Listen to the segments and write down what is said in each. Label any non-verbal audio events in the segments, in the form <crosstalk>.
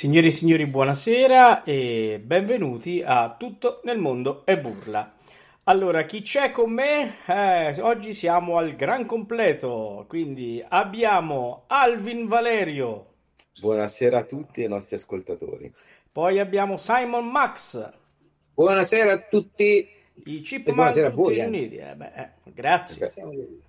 Signori e signori, buonasera e benvenuti a Tutto nel mondo è burla. Allora, chi c'è con me? Eh, oggi siamo al gran completo, quindi abbiamo Alvin Valerio, Buonasera a tutti ai nostri ascoltatori. poi abbiamo Simon Max, Buonasera a tutti. i Chipmunk buonasera a tutti voi, eh. riuniti. Eh, beh, eh, grazie.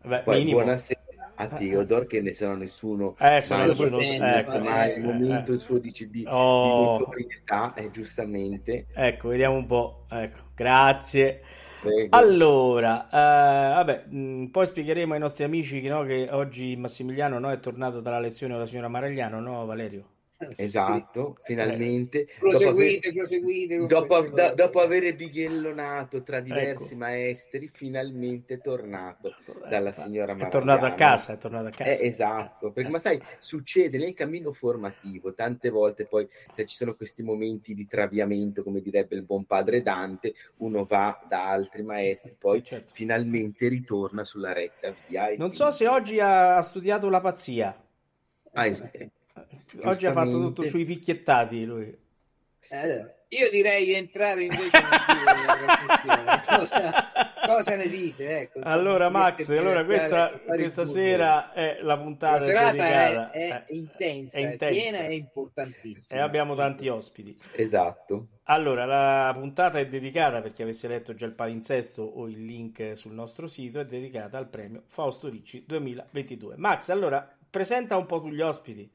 Beh, Poi minimo. buonasera a Theodore che ne sarà nessuno Eh, sono- presente, ecco, ma eh, il momento eh. il suo dice di, Oh. di notorietà è giustamente Ecco, vediamo un po'. Ecco, grazie. prego. Allora, eh, vabbè, mh, poi spiegheremo ai nostri amici che, no, che oggi Massimiliano no, è tornato dalla lezione della signora Maragliano, no, Valerio? Esatto finalmente Sì. dopo aver, Proseguite, proseguite. con dopo, da- dopo aver bighellonato tra diversi Ecco. maestri finalmente è tornato dalla signora È tornato a casa, è tornato a casa. Eh, esatto, perché ma sai, succede nel cammino formativo, tante volte poi se ci sono questi momenti di traviamento, come direbbe il buon padre Dante, uno va da altri maestri, poi Certo. finalmente ritorna sulla retta via. Non so quindi- se oggi ha studiato la pazzia. Ah, es- eh, Oggi ha fatto tutto sui picchiettati lui. Eh, io direi di entrare invece nel <laughs> cosa, cosa ne dite? Ecco, Allora, Max, allora questa, questa sera è la puntata La serata dedicata. è, è eh, intensa, è è intensa. piena e importantissima. e abbiamo tanti ospiti. Esatto. Allora, la puntata è dedicata, per chi avesse letto già il palinsesto o il link sul nostro sito, è dedicata al premio Fausto Ricci 2022. Max, allora, presenta un po' tu gli ospiti.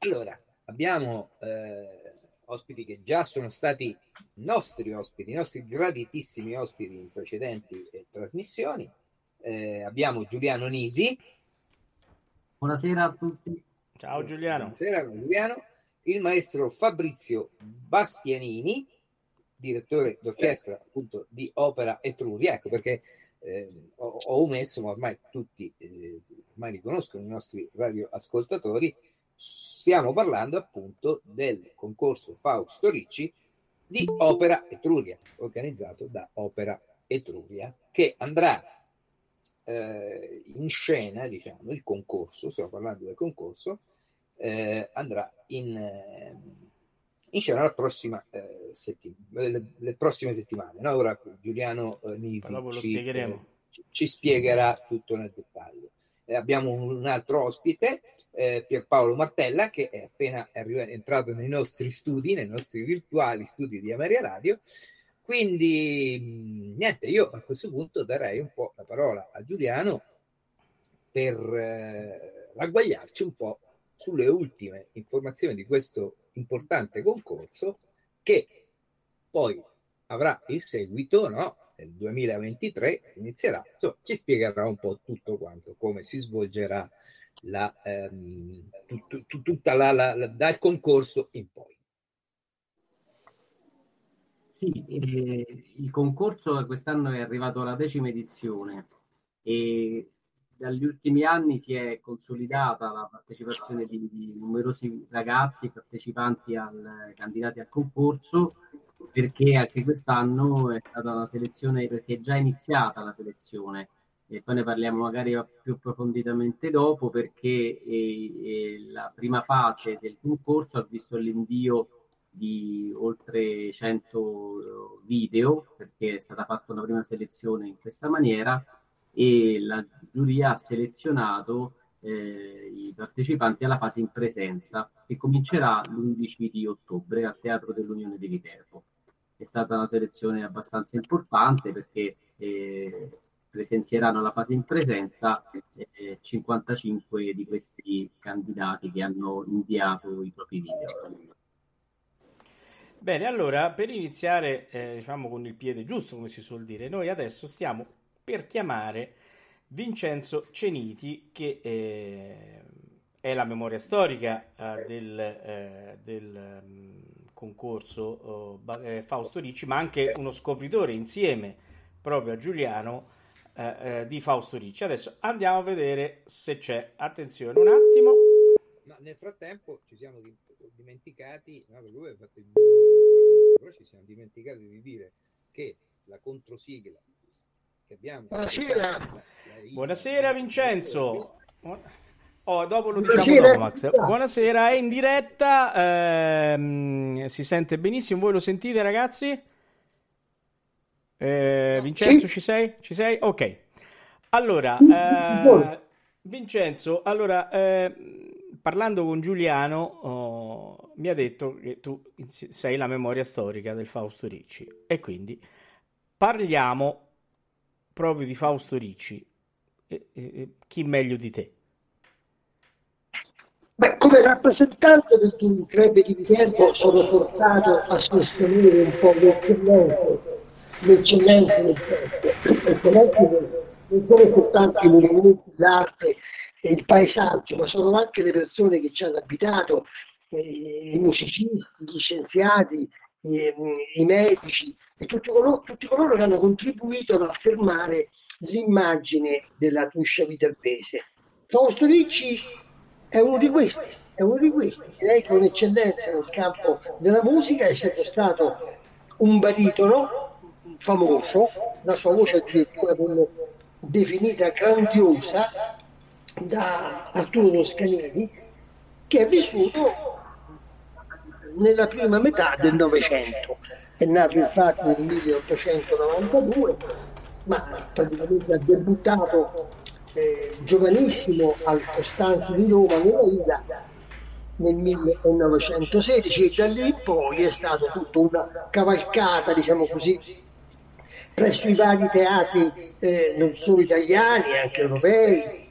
Allora, abbiamo eh, ospiti che già sono stati nostri ospiti, i nostri graditissimi ospiti in precedenti eh, trasmissioni. Eh, abbiamo Giuliano Nisi. Buonasera a tutti. Ciao Giuliano. Buonasera Giuliano. il maestro Fabrizio Bastianini, direttore d'orchestra appunto di Opera Etruria, ecco perché eh, ho, ho, omesso, ma ormai tutti eh, ormai li conoscono i nostri radioascoltatori, stiamo parlando appunto del concorso Fausto Ricci di Opera Etruria, organizzato da Opera Etruria, che andrà eh, in scena, diciamo, il concorso, stiamo parlando del concorso, eh, andrà in, eh, in, scena la prossima, eh, settim- le, le, prossime settimane. No? Ora Giuliano eh, Nisi eh, ci, ci, spiegherà tutto nel dettaglio. Abbiamo un, altro ospite, Pierpaolo Martella, che è appena entrato nei nostri studi, nei nostri virtuali studi di Ameria Radio, quindi, niente, io a questo punto darei un po' la parola a Giuliano per eh, ragguagliarci un po' sulle ultime informazioni di questo importante concorso che poi avrà il seguito no? Nel 2023, inizierà, insomma, ci spiegherà un po' tutto quanto, come si svolgerà la, ehm, tut, tut, tutta la, la, la, dal concorso in poi. Sì, eh, il concorso quest'anno è arrivato alla decima edizione e dagli ultimi anni si è consolidata la partecipazione di, di numerosi ragazzi partecipanti al, candidati al concorso perché anche quest'anno è stata una selezione perché è già iniziata la selezione. E poi ne parliamo magari più approfonditamente dopo perché eh, eh, la prima fase del concorso ha visto l'invio di oltre 100 video perché è stata fatta una prima selezione in questa maniera e la giuria ha selezionato eh, i partecipanti alla fase in presenza che comincerà l'11 di ottobre al Teatro dell'Unione di Viterbo. È stata una selezione abbastanza importante perché eh, presenzieranno la fase in presenza eh, 55 di questi candidati che hanno inviato i propri video. Bene, allora per iniziare eh, diciamo con il piede giusto, come si suol dire, noi adesso stiamo per chiamare Vincenzo Ceniti, che eh, è la memoria storica eh, del, eh, del um, concorso eh, Fausto Ricci, ma anche uno scopritore insieme proprio a Giuliano eh, eh, di Fausto Ricci. Adesso andiamo a vedere se c'è. Attenzione un attimo. Ma nel frattempo ci siamo dimenticati, no, lui ha fatto il però ci siamo dimenticati di dire che la controsigla. Buonasera! Buonasera Vincenzo! Oh, dopo lo diciamo Buonasera. dopo, Max. Buonasera, è in diretta, ehm, si sente benissimo, voi lo sentite ragazzi? Eh, Vincenzo, sì. ci sei? Ci sei? Ok. Allora, eh, Vincenzo, allora, eh, parlando con Giuliano, oh, mi ha detto che tu sei la memoria storica del Fausto Ricci e quindi parliamo proprio di Fausto Ricci. E, e, chi meglio di te? Beh, come rappresentante del club di Viterbo sono portato a sostenere un po' l'eccellenza, l'eccellenza del l'eccellenza non sono soltanto i monumenti, l'arte il paesaggio, ma sono anche le persone che ci hanno abitato, eh, i musicisti, gli scienziati, i, i medici e tutti coloro, tutti coloro, che hanno contribuito ad affermare l'immagine della Tuscia viterbese. Fausto Ricci è uno di questi, è uno di questi, direi che un'eccellenza nel campo della musica, essendo stato un baritono famoso, la sua voce addirittura definita grandiosa, da Arturo Toscanini che è vissuto nella prima metà del Novecento. È nato infatti nel 1892, ma praticamente ha debuttato eh, giovanissimo al Costanzo di Roma nella Ida nel 1916 e da lì in poi è stata tutta una cavalcata, diciamo così, presso i vari teatri eh, non solo italiani, anche europei,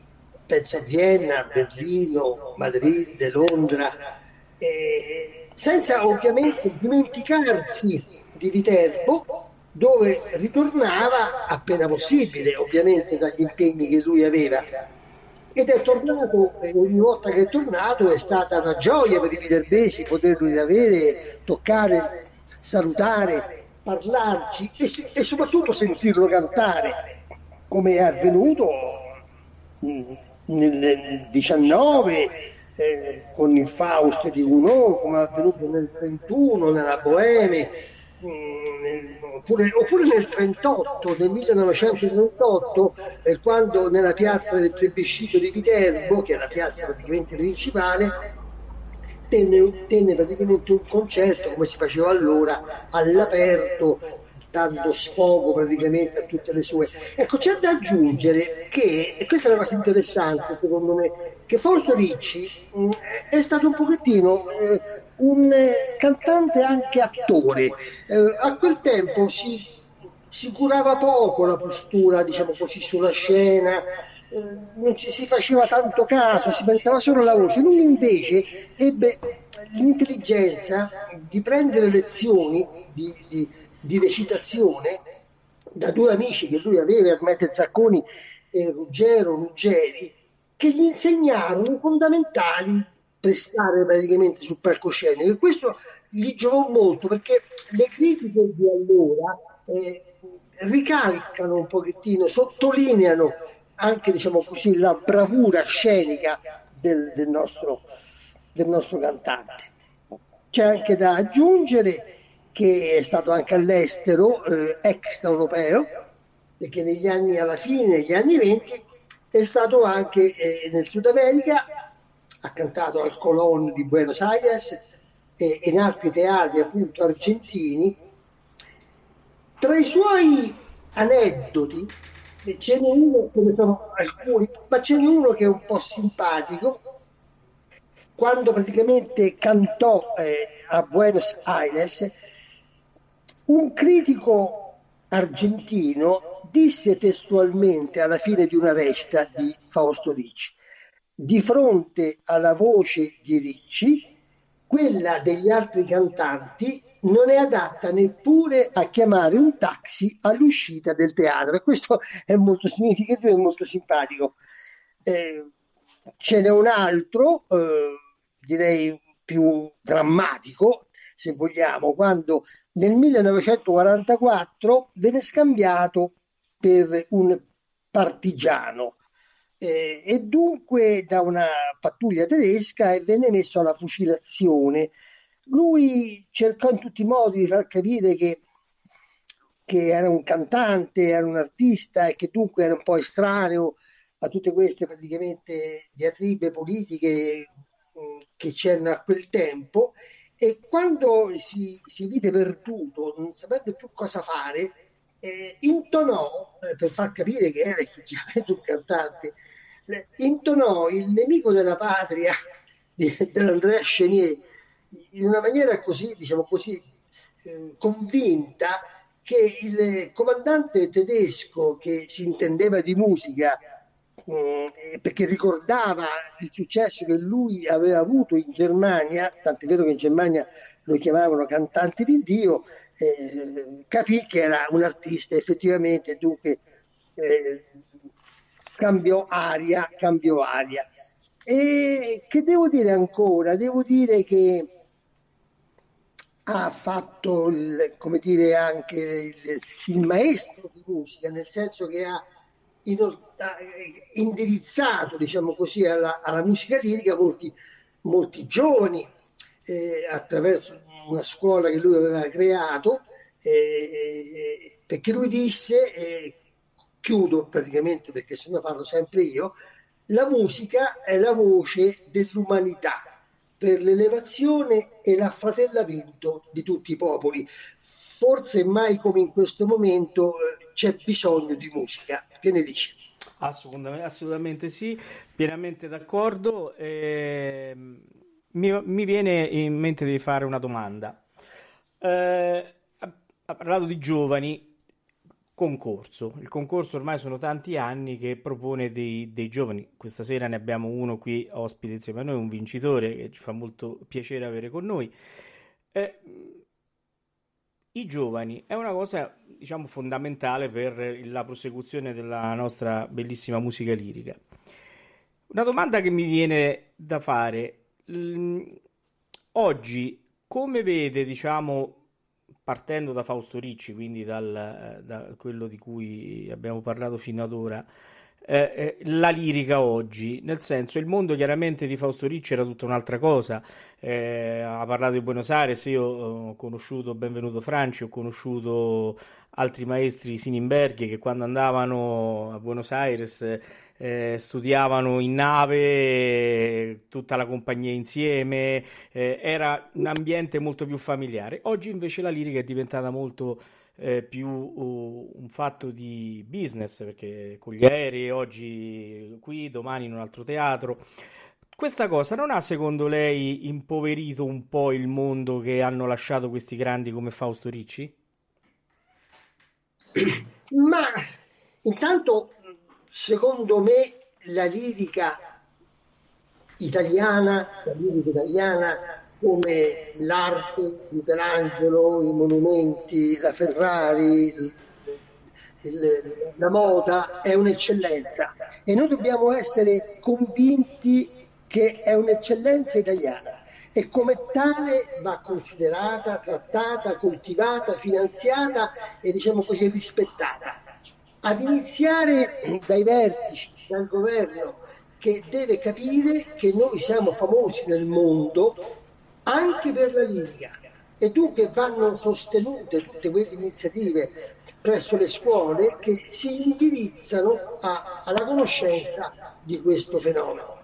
penso a Vienna, Berlino, Madrid, Londra, eh, senza ovviamente dimenticarsi di Viterbo, dove ritornava appena possibile, ovviamente dagli impegni che lui aveva. ed è tornato, e ogni volta che è tornato è stata una gioia per i viterbesi poterlo riavere, toccare, salutare, parlarci e, e soprattutto sentirlo cantare, come è avvenuto nel 19 eh, con il Faust di Gounod, come è avvenuto nel 31 nella Boeme, mm, oppure, oppure, nel 38, nel 1938, eh, quando nella piazza del plebiscito di Viterbo, che è la piazza praticamente principale, tenne, tenne praticamente un concerto come si faceva allora all'aperto dando sfogo praticamente a tutte le sue. Ecco, c'è da aggiungere che, e questa è una cosa interessante secondo me, che Fausto Ricci mm, è stato un pochettino eh, un eh, cantante anche attore. Eh, a quel tempo si, si curava poco la postura, diciamo così, sulla scena, non ci si faceva tanto caso, si pensava solo alla voce. Lui invece ebbe l'intelligenza di prendere lezioni di, di di recitazione da due amici che lui aveva, Ermete Zacconi e Ruggero Ruggeri, che gli insegnarono i fondamentali per stare praticamente sul palcoscenico. E questo gli giovò molto perché le critiche di allora eh, ricalcano un pochettino, sottolineano anche diciamo così, la bravura scenica del, del, nostro, del nostro cantante. C'è anche da aggiungere che è stato anche all'estero, eh, extraeuropeo, perché negli anni, alla fine negli anni 20 è stato anche eh, nel Sud America, ha cantato al Colón di Buenos Aires e in altri teatri appunto argentini. Tra i suoi aneddoti ce n'è uno, ce ne sono alcuni, ma ce n'è uno che è un po' simpatico, quando praticamente cantò eh, a Buenos Aires un critico argentino disse testualmente alla fine di una recita di Fausto Ricci, di fronte alla voce di Ricci, quella degli altri cantanti non è adatta neppure a chiamare un taxi all'uscita del teatro e questo è molto significativo e molto simpatico. Eh, ce n'è un altro, eh, direi più drammatico, se vogliamo, quando nel 1944 venne scambiato per un partigiano eh, e dunque da una pattuglia tedesca e venne messo alla fucilazione. Lui cercò in tutti i modi di far capire che, che era un cantante, era un artista e che dunque era un po' estraneo a tutte queste praticamente diatribe politiche mm, che c'erano a quel tempo e quando si, si vide perduto, non sapendo più cosa fare, eh, intonò, eh, per far capire che era effettivamente un cantante, intonò il nemico della patria di, dell'Andrea Chenier in una maniera così, diciamo così, eh, convinta che il comandante tedesco che si intendeva di musica eh, perché ricordava il successo che lui aveva avuto in Germania, tant'è vero che in Germania lo chiamavano cantante di Dio, eh, capì che era un artista effettivamente, dunque eh, cambiò aria, cambiò aria. E che devo dire ancora? Devo dire che ha fatto il, come dire anche il, il maestro di musica, nel senso che ha indirizzato diciamo così, alla, alla musica lirica molti, molti giovani eh, attraverso una scuola che lui aveva creato eh, perché lui disse eh, chiudo praticamente perché se no parlo sempre io la musica è la voce dell'umanità per l'elevazione e l'affratellamento di tutti i popoli forse mai come in questo momento eh, c'è bisogno di musica. Che ne dici? Assolutamente, assolutamente sì, pienamente d'accordo. Eh, mi, mi, viene in mente di fare una domanda. Eh, ha parlato di giovani, concorso. Il concorso ormai sono tanti anni che propone dei, dei, giovani. Questa sera ne abbiamo uno qui ospite insieme a noi, un vincitore che ci fa molto piacere avere con noi. Eh, i giovani è una cosa, diciamo, fondamentale per la prosecuzione della nostra bellissima musica lirica. Una domanda che mi viene da fare. Oggi, come vede, diciamo, partendo da Fausto Ricci, quindi dal, da quello di cui abbiamo parlato fino ad ora, eh, eh, la lirica oggi, nel senso il mondo chiaramente di Fausto Ricci era tutta un'altra cosa, eh, ha parlato di Buenos Aires, io ho conosciuto Benvenuto Franci, ho conosciuto altri maestri Sinimberghi che quando andavano a Buenos Aires eh, studiavano in nave tutta la compagnia insieme, eh, era un ambiente molto più familiare. Oggi invece la lirica è diventata molto eh, più uh, un fatto di business, perché con gli aerei oggi qui, domani in un altro teatro. Questa cosa non ha secondo lei impoverito un po' il mondo che hanno lasciato questi grandi come Fausto Ricci? <clears throat> Ma intanto, secondo me, la lirica italiana, la lirica italiana come l'arte, Michelangelo, i monumenti, la Ferrari, il, il, la moda è un'eccellenza e noi dobbiamo essere convinti che è un'eccellenza italiana e come tale va considerata, trattata, coltivata, finanziata e diciamo così rispettata. Ad iniziare dai vertici, dal governo che deve capire che noi siamo famosi nel mondo anche per la lirica e dunque vanno sostenute tutte quelle iniziative presso le scuole che si indirizzano a, alla conoscenza di questo fenomeno.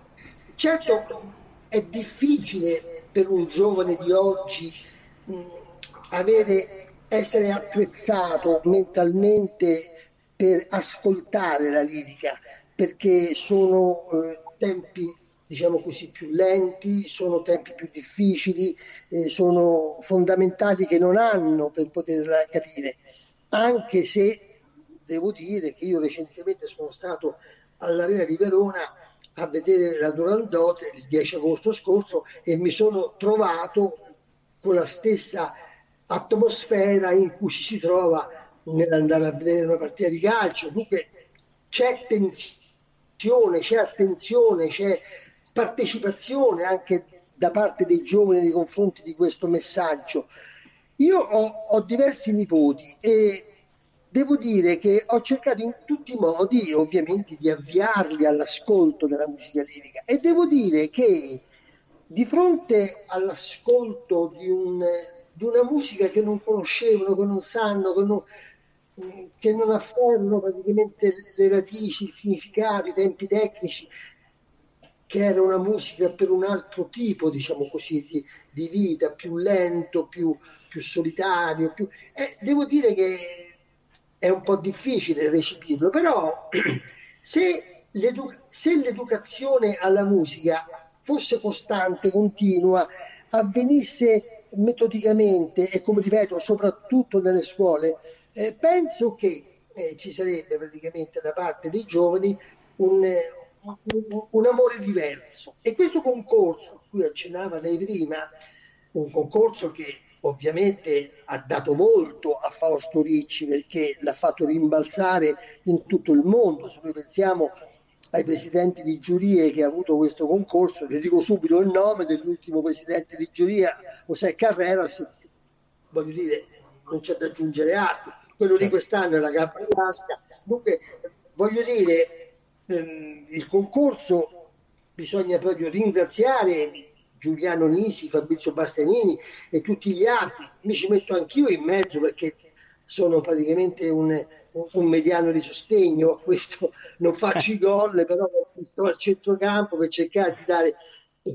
Certo è difficile per un giovane di oggi mh, avere, essere attrezzato mentalmente per ascoltare la lirica perché sono eh, tempi diciamo così, più lenti, sono tempi più difficili, eh, sono fondamentali che non hanno per poterla capire, anche se devo dire che io recentemente sono stato all'Arena di Verona a vedere la Durandot il 10 agosto scorso e mi sono trovato con la stessa atmosfera in cui si trova nell'andare a vedere una partita di calcio. Dunque c'è tensione, c'è attenzione, c'è partecipazione anche da parte dei giovani nei confronti di questo messaggio. Io ho, ho diversi nipoti e devo dire che ho cercato in tutti i modi ovviamente di avviarli all'ascolto della musica lirica e devo dire che di fronte all'ascolto di, un, di una musica che non conoscevano, che non sanno, che non, che non affermano praticamente le radici, il significato, i tempi tecnici, che era una musica per un altro tipo, diciamo così, di, di vita, più lento, più, più solitario. Più... Eh, devo dire che è un po' difficile recepirlo, però <clears throat> se, l'edu- se l'educazione alla musica fosse costante, continua, avvenisse metodicamente e come ripeto soprattutto nelle scuole, eh, penso che eh, ci sarebbe praticamente da parte dei giovani un, un amore diverso. E questo concorso, a cui accennava lei prima, un concorso che ovviamente ha dato molto a Fausto Ricci perché l'ha fatto rimbalzare in tutto il mondo. Se noi pensiamo ai presidenti di giuria che ha avuto questo concorso, vi dico subito il nome dell'ultimo presidente di giuria, José Carreras, voglio dire, non c'è da aggiungere altro. Quello di certo. quest'anno è la Capri Dunque, voglio dire, ehm, il concorso bisogna proprio ringraziare Giuliano Nisi, Fabrizio Bastianini e tutti gli altri. Mi ci metto anch'io in mezzo perché sono praticamente un, un mediano di sostegno. <laughs> Questo non faccio i gol, però sto al centrocampo per cercare di dare.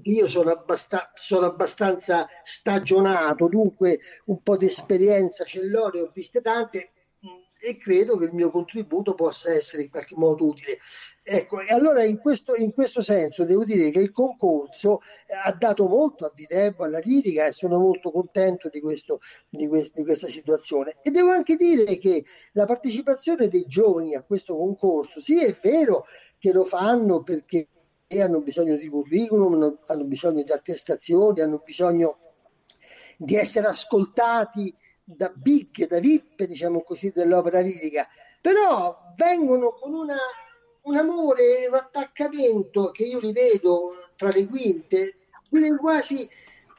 Io sono, abbast- sono abbastanza stagionato, dunque un po' di esperienza ce l'ho, ne ho viste tante e credo che il mio contributo possa essere in qualche modo utile. Ecco, e allora in questo, in questo senso devo dire che il concorso ha dato molto a Videvo, alla lirica e sono molto contento di, questo, di, quest, di questa situazione. E devo anche dire che la partecipazione dei giovani a questo concorso, sì è vero che lo fanno perché hanno bisogno di curriculum, hanno bisogno di attestazioni, hanno bisogno di essere ascoltati da big, da VIP, diciamo così, dell'opera lirica, però vengono con una, un amore, un attaccamento che io li vedo tra le quinte, quasi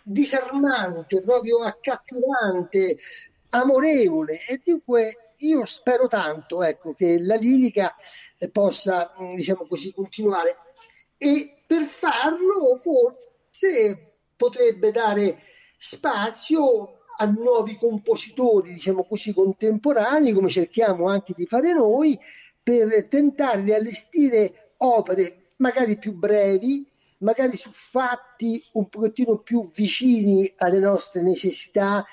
disarmante, proprio accattivante, amorevole. E dunque io spero tanto ecco, che la lirica eh, possa diciamo così continuare. E per farlo forse potrebbe dare spazio a nuovi compositori diciamo così contemporanei come cerchiamo anche di fare noi per tentare di allestire opere magari più brevi magari su fatti un pochettino più vicini alle nostre necessità,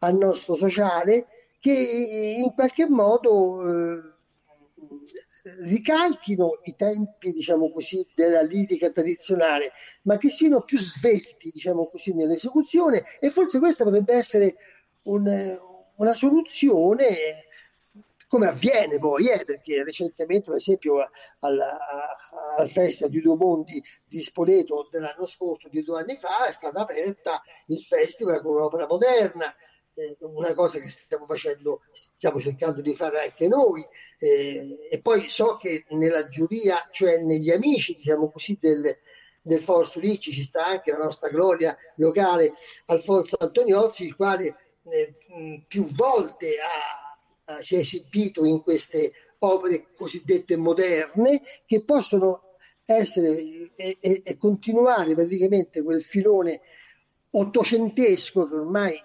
al nostro sociale, che in qualche modo eh, ricalchino i tempi, diciamo così, della lirica tradizionale, ma che siano più svelti, diciamo così, nell'esecuzione e forse questa potrebbe essere un, una soluzione come avviene poi, eh, perché recentemente, per esempio, alla, al Festival di Due Mondi di Spoleto dell'anno scorso, di due anni fa, è stata aperta il festival con un'opera moderna, eh, una cosa che stiamo facendo, stiamo cercando di fare anche noi. Eh, e poi so che nella giuria, cioè negli amici, diciamo così, del, del Fausto Ricci ci sta anche la nostra gloria locale Alfonso Antoniozzi, il quale eh, più volte ha eh, si è esibito in queste opere cosiddette moderne che possono essere e, e, e continuare praticamente quel filone ottocentesco che ormai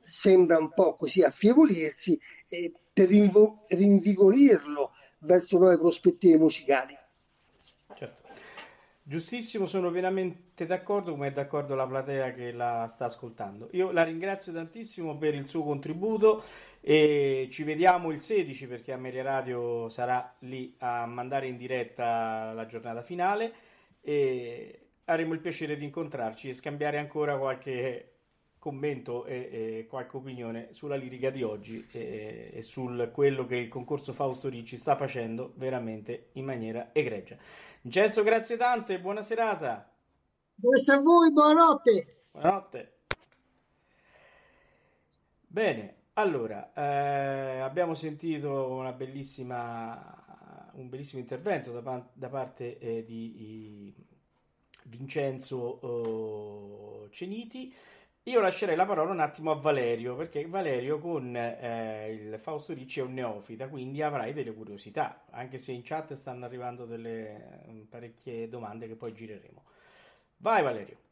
sembra un po' così affievolirsi eh, per rinvo- rinvigorirlo verso nuove prospettive musicali. Certo. Giustissimo, sono pienamente d'accordo, come è d'accordo la platea che la sta ascoltando. Io la ringrazio tantissimo per il suo contributo e ci vediamo il 16 perché Ameria Radio sarà lì a mandare in diretta la giornata finale e avremo il piacere di incontrarci e scambiare ancora qualche commento e, e, qualche opinione sulla lirica di oggi e, e su quello che il concorso Fausto Ricci sta facendo veramente in maniera egregia. Vincenzo, grazie tante e buona serata. Grazie a voi, buonanotte. Buonanotte. Bene, allora, eh, abbiamo sentito una bellissima, un bellissimo intervento da, da parte eh, di, di Vincenzo oh, Ceniti. Io lascerei la parola un attimo a Valerio, perché Valerio con eh, il Fausto Ricci è un neofita, quindi avrai delle curiosità, anche se in chat stanno arrivando delle mm, parecchie domande che poi gireremo. Vai Valerio.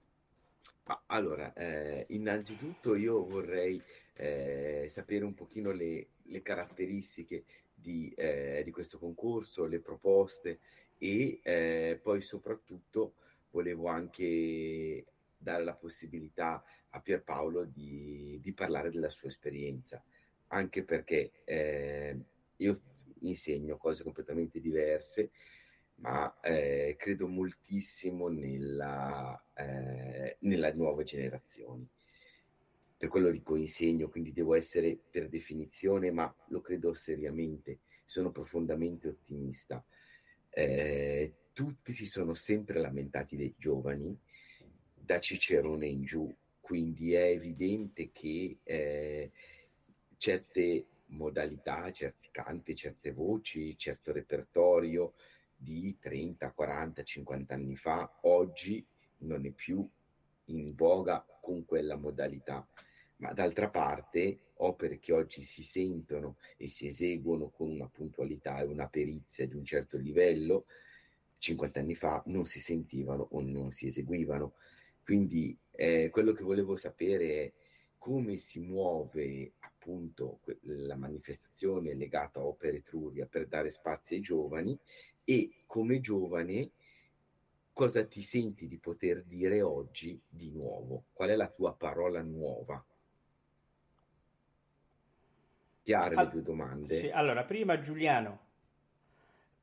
Allora, eh, innanzitutto io vorrei eh, sapere un pochino le, le caratteristiche di, eh, di, questo concorso, le proposte e eh, poi soprattutto volevo anche dare la possibilità a Pierpaolo di, di parlare della sua esperienza, anche perché eh, io insegno cose completamente diverse, ma eh, credo moltissimo nella, eh, nella nuove generazioni. Per quello dico insegno, quindi devo essere per definizione, ma lo credo seriamente, sono profondamente ottimista. Eh, tutti si sono sempre lamentati dei giovani, da Cicerone in giù, quindi è evidente che eh, certe modalità, certi canti, certe voci, certo repertorio di 30, 40, 50 anni fa, oggi non è più in voga con quella modalità. Ma d'altra parte, opere che oggi si sentono e si eseguono con una puntualità e una perizia di un certo livello, 50 anni fa non si sentivano o non si eseguivano. Quindi eh, quello che volevo sapere è come si muove appunto la manifestazione legata a Opera Etruria per dare spazio ai giovani e come giovane cosa ti senti di poter dire oggi di nuovo? Qual è la tua parola nuova? Chiare All- le due domande? Sì, allora, prima Giuliano.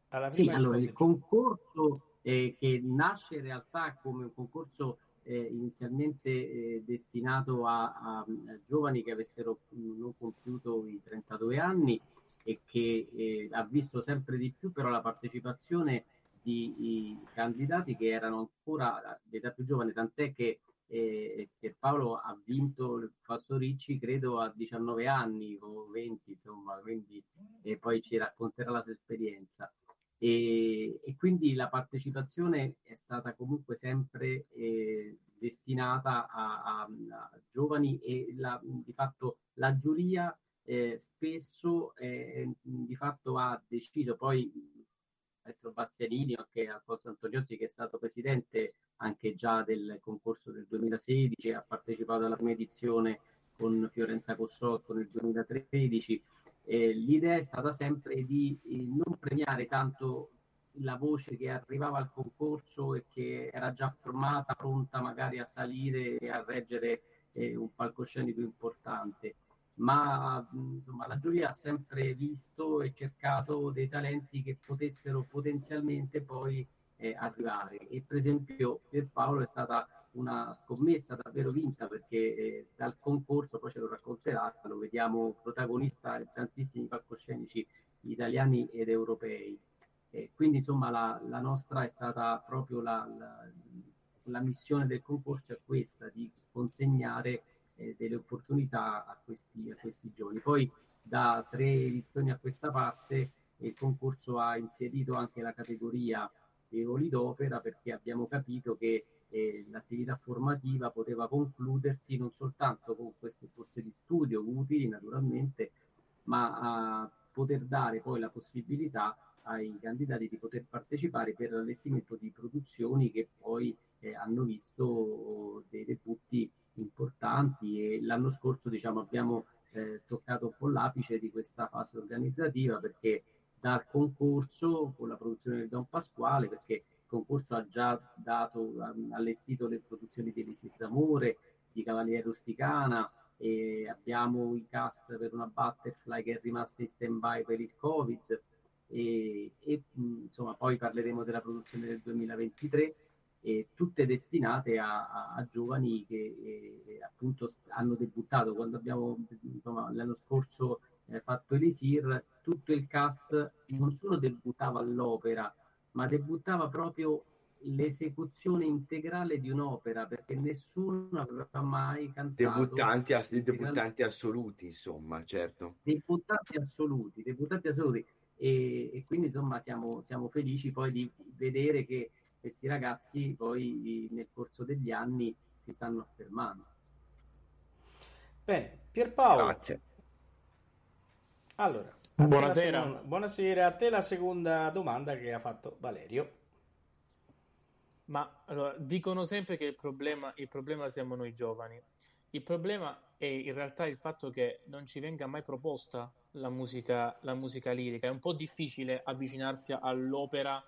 Alla prima sì, allora, il concorso eh, che nasce in realtà come un concorso eh, inizialmente eh, destinato a, a, a, giovani che avessero non compiuto i 32 anni e che eh, ha visto sempre di più però la partecipazione di candidati che erano ancora di età più giovane, tant'è che eh, Paolo ha vinto il Passo Ricci credo a 19 anni o 20 insomma, quindi poi ci racconterà la sua esperienza. E, e, quindi la partecipazione è stata comunque sempre eh, destinata a, a, a, giovani e la, di fatto la giuria eh, spesso eh, di fatto ha deciso poi maestro Bastianini anche Alfonso Antoniozzi che è stato presidente anche già del concorso del 2016 ha partecipato alla prima edizione con Fiorenza Cossotto nel 2013 eh, l'idea è stata sempre di eh, non premiare tanto la voce che arrivava al concorso e che era già formata, pronta magari a salire e a reggere eh, un palcoscenico importante, ma insomma, la giuria ha sempre visto e cercato dei talenti che potessero potenzialmente poi eh, arrivare. E per esempio per Paolo è stata una scommessa davvero vinta perché eh, dal concorso, poi ce lo racconterà, lo vediamo protagonista in tantissimi palcoscenici italiani ed europei. E quindi insomma la, la, nostra è stata proprio la, la, la, missione del concorso è questa, di consegnare eh, delle opportunità a questi, a questi giovani. Poi da tre edizioni a questa parte il concorso ha inserito anche la categoria dei ruoli d'opera perché abbiamo capito che l'attività formativa poteva concludersi non soltanto con queste borse di studio utili naturalmente, ma a poter dare poi la possibilità ai candidati di poter partecipare per l'allestimento di produzioni che poi eh, hanno visto dei debutti importanti e l'anno scorso diciamo, abbiamo eh, toccato un po' l'apice di questa fase organizzativa perché dal concorso con la produzione del Don Pasquale perché concorso ha già dato, allestito le produzioni di Elisir d'Amore, di Cavaliere Rusticana, e abbiamo i cast per una Butterfly che è rimasta in stand by per il Covid e, e insomma poi parleremo della produzione del 2023 e tutte destinate a, a, a giovani che eh, appunto hanno debuttato. Quando abbiamo insomma, l'anno scorso eh, fatto Elisir tutto il cast non solo debuttava all'opera ma debuttava proprio l'esecuzione integrale di un'opera perché nessuno aveva mai cantato debuttanti, ass- debuttanti assoluti insomma certo. Debuttanti assoluti debuttanti assoluti. E, e quindi insomma siamo, siamo, felici poi di vedere che questi ragazzi poi nel corso degli anni si stanno affermando. Bene Pierpaolo. Grazie. Allora Buonasera. Seconda, buonasera, a te la seconda domanda che ha fatto Valerio. Ma allora, dicono sempre che il problema, il problema siamo noi giovani. Il problema è in realtà il fatto che non ci venga mai proposta la musica, la musica lirica. È un po' difficile avvicinarsi all'opera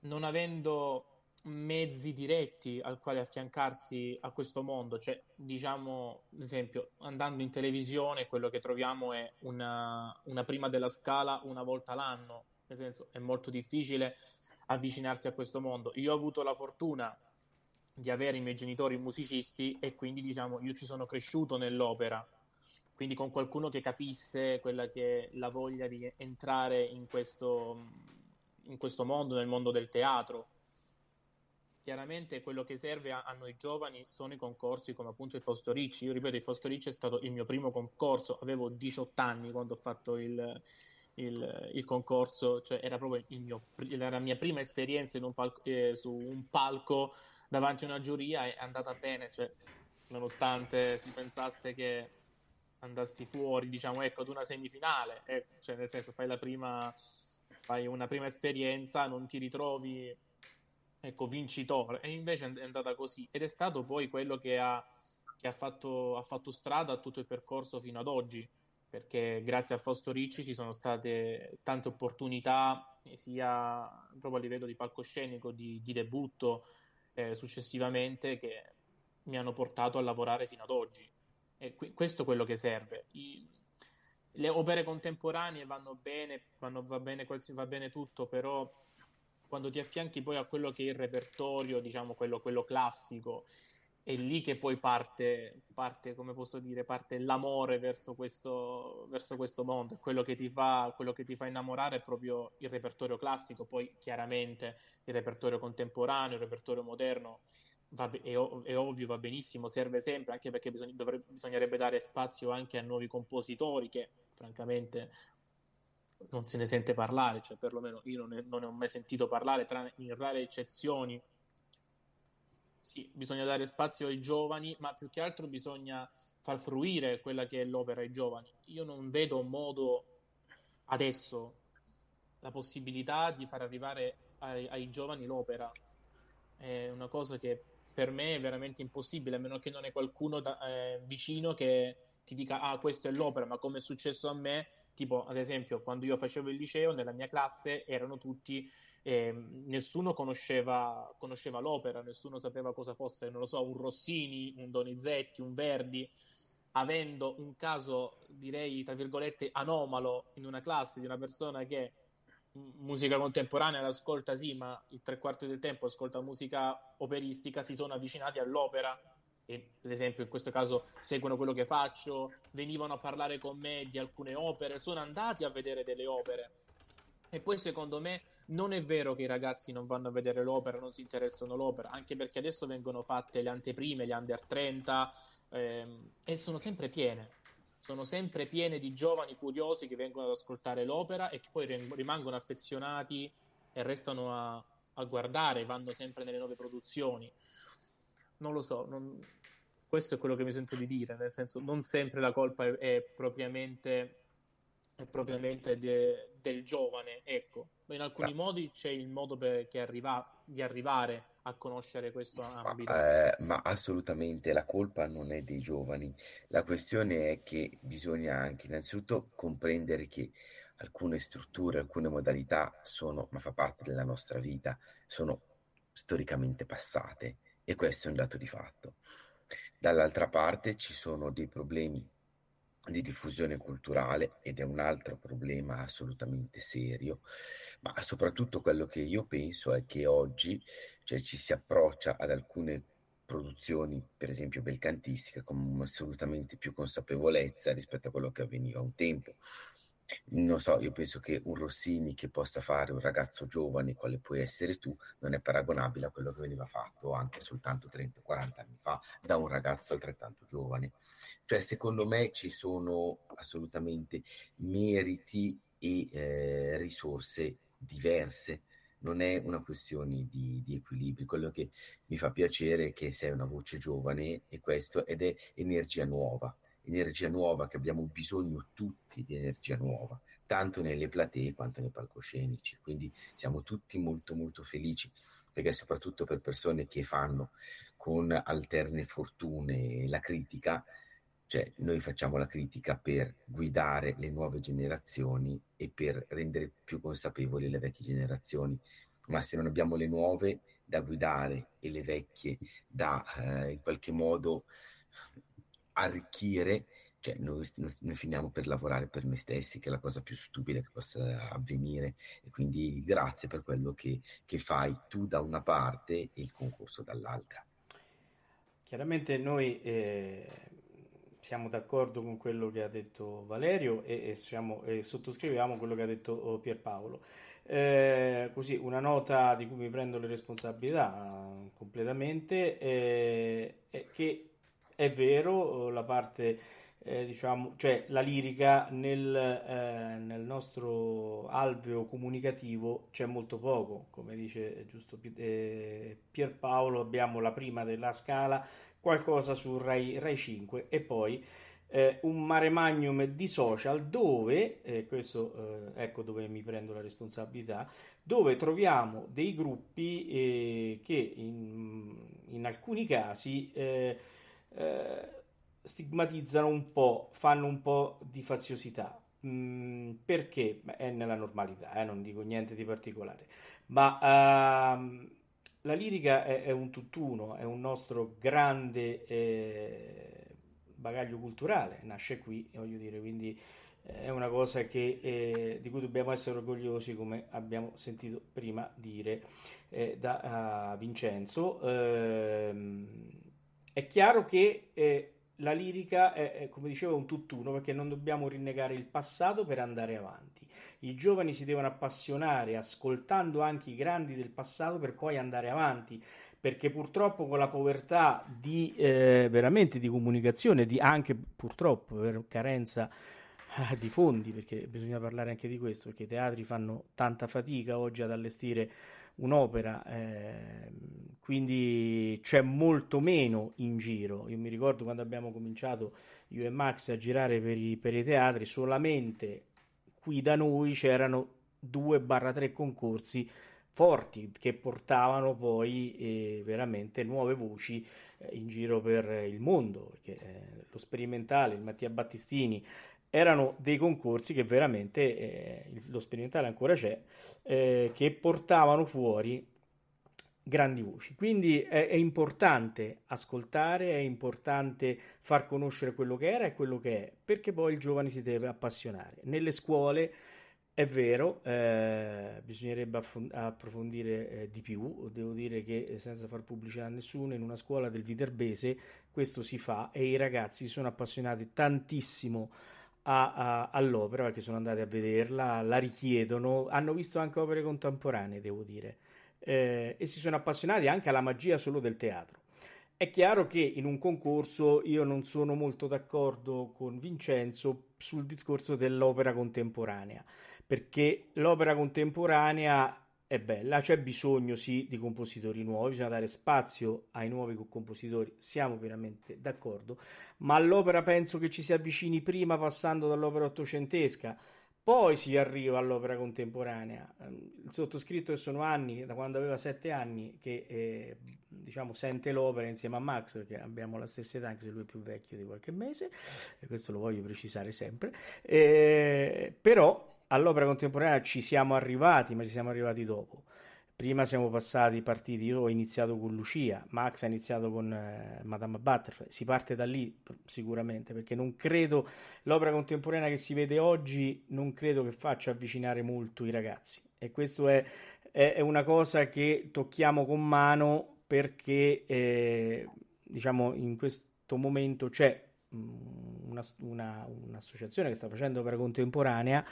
non avendo mezzi diretti al quale affiancarsi a questo mondo, cioè diciamo ad esempio andando in televisione quello che troviamo è una, una prima della scala una volta l'anno, nel senso è molto difficile avvicinarsi a questo mondo. Io ho avuto la fortuna di avere i miei genitori musicisti e quindi diciamo io ci sono cresciuto nell'opera, quindi con qualcuno che capisse quella che è la voglia di entrare in questo, in questo mondo, nel mondo del teatro chiaramente quello che serve a, a, noi giovani sono i concorsi come appunto il Fausto Ricci. Io ripeto, il Fausto Ricci è stato il mio primo concorso, avevo 18 anni quando ho fatto il, il, il concorso, cioè era proprio mio, la mia prima esperienza un palco, eh, su un palco davanti a una giuria è andata bene, cioè, nonostante si pensasse che andassi fuori, diciamo, ecco, ad una semifinale, eh, cioè nel senso fai la prima, fai una prima esperienza, non ti ritrovi ecco, vincitore, e invece è andata così ed è stato poi quello che ha, che ha, fatto, ha fatto strada a tutto il percorso fino ad oggi, perché grazie a Fausto Ricci ci sono state tante opportunità, sia proprio a livello di palcoscenico, di, di debutto eh, successivamente, che mi hanno portato a lavorare fino ad oggi. E qui, questo è quello che serve. I, le opere contemporanee vanno bene, vanno, va, bene va bene tutto, però quando ti affianchi poi a quello che è il repertorio, diciamo quello, quello classico, è lì che poi parte, parte, come posso dire, parte l'amore verso questo, verso questo mondo. Quello che, ti fa, quello che ti fa innamorare è proprio il repertorio classico, poi chiaramente il repertorio contemporaneo, il repertorio moderno. Va, è, è, ovvio, va benissimo, serve sempre, anche perché bisogna, dovrebbe, bisognerebbe dare spazio anche a nuovi compositori che francamente non se ne sente parlare, cioè perlomeno io non ne, non ne ho mai sentito parlare, tranne in rare eccezioni. Sì, bisogna dare spazio ai giovani, ma più che altro bisogna far fruire quella che è l'opera ai giovani. Io non vedo modo adesso la possibilità di far arrivare ai, ai giovani l'opera. È una cosa che per me è veramente impossibile, a meno che non è qualcuno da, eh, vicino che ti dica ah questa è l'opera, ma come è successo a me, tipo ad esempio quando io facevo il liceo, nella mia classe erano tutti, eh, nessuno conosceva, conosceva l'opera, nessuno sapeva cosa fosse, non lo so, un Rossini, un Donizetti, un Verdi, avendo un caso direi tra virgolette anomalo in una classe di una persona che musica contemporanea l'ascolta sì, ma il tre quarti del tempo ascolta musica operistica, si sono avvicinati all'opera e ad esempio in questo caso seguono quello che faccio, venivano a parlare con me di alcune opere, sono andati a vedere delle opere. E poi secondo me non è vero che i ragazzi non vanno a vedere l'opera, non si interessano all'opera, anche perché adesso vengono fatte le anteprime, gli under 30 ehm, e sono sempre piene. Sono sempre piene di giovani curiosi che vengono ad ascoltare l'opera e che poi rimangono affezionati e restano a, a guardare, vanno sempre nelle nuove produzioni. Non lo so, non, questo è quello che mi sento di dire, nel senso non sempre la colpa è, è propriamente, è propriamente de, del giovane, ecco, in alcuni no. modi c'è il modo per, arriva, di arrivare a conoscere questo ambito. Ma, eh, ma assolutamente la colpa non è dei giovani, la questione è che bisogna anche innanzitutto comprendere che alcune strutture, alcune modalità sono, ma fa parte della nostra vita, sono storicamente passate e questo è un dato di fatto. Dall'altra parte ci sono dei problemi di diffusione culturale ed è un altro problema assolutamente serio, ma soprattutto quello che io penso è che oggi cioè, ci si approccia ad alcune produzioni, per esempio belcantistiche, con assolutamente più consapevolezza rispetto a quello che avveniva un tempo non so, io penso che un Rossini che possa fare un ragazzo giovane, quale puoi essere tu, non è paragonabile a quello che veniva fatto anche soltanto 30-40 anni fa da un ragazzo altrettanto giovane. Cioè, secondo me ci sono assolutamente meriti e eh, risorse diverse. Non è una questione di, di equilibrio. Quello che mi fa piacere è che sei una voce giovane e questo ed è energia nuova energia nuova, che abbiamo bisogno tutti di energia nuova, tanto nelle platee quanto nei palcoscenici. Quindi siamo tutti molto molto felici, perché soprattutto per persone che fanno con alterne fortune la critica, cioè noi facciamo la critica per guidare le nuove generazioni e per rendere più consapevoli le vecchie generazioni, ma se non abbiamo le nuove da guidare e le vecchie da eh, in qualche modo arricchire, cioè noi, noi, finiamo per lavorare per noi stessi, che è la cosa più stupida che possa avvenire. E quindi grazie per quello che, che fai tu da una parte e il concorso dall'altra. Chiaramente noi eh, siamo d'accordo con quello che ha detto Valerio e, e, siamo, e sottoscriviamo quello che ha detto oh, Pierpaolo. Eh, così una nota di cui mi prendo le responsabilità completamente eh, è che è vero, la parte, eh, diciamo, cioè la lirica nel, eh, nel, nostro alveo comunicativo c'è molto poco, come dice giusto eh, Pierpaolo, abbiamo la prima della scala, qualcosa su Rai, Rai 5 e poi eh, un mare magnum di social dove, eh, questo eh, ecco dove mi prendo la responsabilità, dove troviamo dei gruppi eh, che in, in, alcuni casi eh, stigmatizzano un po', fanno un po' di faziosità. Mm, perché è nella normalità, eh, non dico niente di particolare, ma uh, la lirica è, è, un tutt'uno, è un nostro grande eh, bagaglio culturale, nasce qui, voglio dire, quindi eh, è una cosa che, eh, di cui dobbiamo essere orgogliosi, come abbiamo sentito prima dire eh, da uh, Vincenzo. Ehm, è chiaro che eh, la lirica è, è, come dicevo, un tutt'uno perché non dobbiamo rinnegare il passato per andare avanti. I giovani si devono appassionare ascoltando anche i grandi del passato per poi andare avanti perché purtroppo con la povertà di eh, veramente di comunicazione, di anche purtroppo per carenza di fondi, perché bisogna parlare anche di questo, perché i teatri fanno tanta fatica oggi ad allestire un'opera, eh, quindi c'è molto meno in giro. Io mi ricordo quando abbiamo cominciato io e Max a girare per i, per i teatri, solamente qui da noi c'erano 2-3 concorsi forti che portavano poi eh, veramente nuove voci eh, in giro per il mondo, perché eh, lo sperimentale, il Mattia Battistini, erano dei concorsi che veramente, eh, lo sperimentale ancora c'è, eh, che portavano fuori grandi voci. Quindi è, è, importante ascoltare, è importante far conoscere quello che era e quello che è, perché poi il giovane si deve appassionare. Nelle scuole è vero, eh, bisognerebbe approfondire eh, di più, devo dire che eh, senza far pubblicità a nessuno, in una scuola del Viterbese questo si fa e i ragazzi sono appassionati tantissimo a, a, all'opera perché sono andati a vederla, la richiedono, hanno visto anche opere contemporanee, devo dire, eh, e si sono appassionati anche alla magia solo del teatro. È chiaro che in un concorso io non sono molto d'accordo con Vincenzo sul discorso dell'opera contemporanea, perché l'opera contemporanea è bella, c'è bisogno sì di compositori nuovi, bisogna dare spazio ai nuovi compositori, siamo pienamente d'accordo, ma l'opera penso che ci si avvicini prima passando dall'opera ottocentesca, poi si arriva all'opera contemporanea. Ehm, il sottoscritto che sono anni, da quando aveva sette anni, che eh, diciamo sente l'opera insieme a Max, perché abbiamo la stessa età, anche se lui è più vecchio di qualche mese, e questo lo voglio precisare sempre, eh, però all'opera contemporanea ci siamo arrivati, ma ci siamo arrivati dopo. Prima siamo passati partiti, io ho iniziato con Lucia, Max ha iniziato con eh, Madame Butterfly, si parte da lì sicuramente, perché non credo, l'opera contemporanea che si vede oggi non credo che faccia avvicinare molto i ragazzi e questo è, è, è una cosa che tocchiamo con mano perché eh, diciamo in questo momento c'è mm, una, una, un'associazione che sta facendo opera contemporanea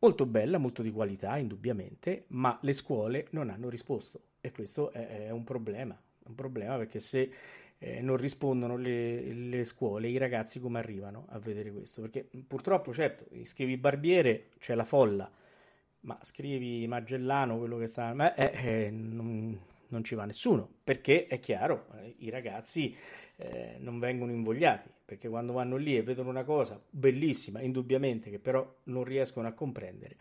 molto bella, molto di qualità, indubbiamente, ma le scuole non hanno risposto e questo è, è un problema, un problema perché se eh, non rispondono le, le, scuole, i ragazzi come arrivano a vedere questo? Perché purtroppo, certo, scrivi Barbiere, c'è la folla, ma scrivi Magellano, quello che sta... Ma, eh, eh, non, non ci va nessuno, perché è chiaro, eh, i ragazzi eh, non vengono invogliati, perché quando vanno lì e vedono una cosa bellissima, indubbiamente, che però non riescono a comprendere,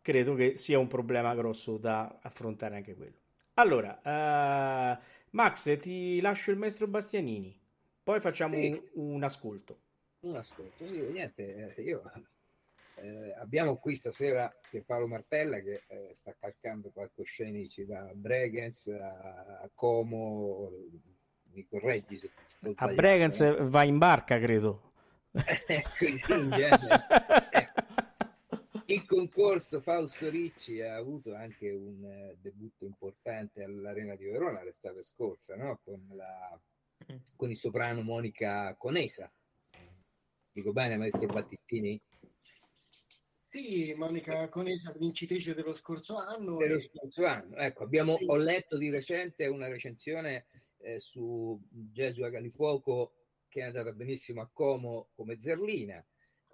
credo che sia un problema grosso da affrontare anche quello. Allora, uh, Max, ti lascio il maestro Bastianini, poi facciamo sì. un, un, ascolto. Un ascolto, sì, niente, eh, io eh, abbiamo qui stasera Paolo Martella che eh, sta calcando palcoscenici da Bregenz a, a Como, mi correggi se A Bregenz eh? va in barca, credo. <laughs> <laughs> Il concorso Fausto Ricci ha avuto anche un uh, debutto importante all'Arena di Verona l'estate scorsa, no? con, la, con il soprano Monica Conesa. Dico bene, maestro Battistini? Sì, Monica Conesa, vincitrice dello scorso anno. Dello e... scorso anno, ecco, abbiamo, sì. ho letto di recente una recensione eh, su Gesù a Galifuoco che è andata benissimo a Como come Zerlina.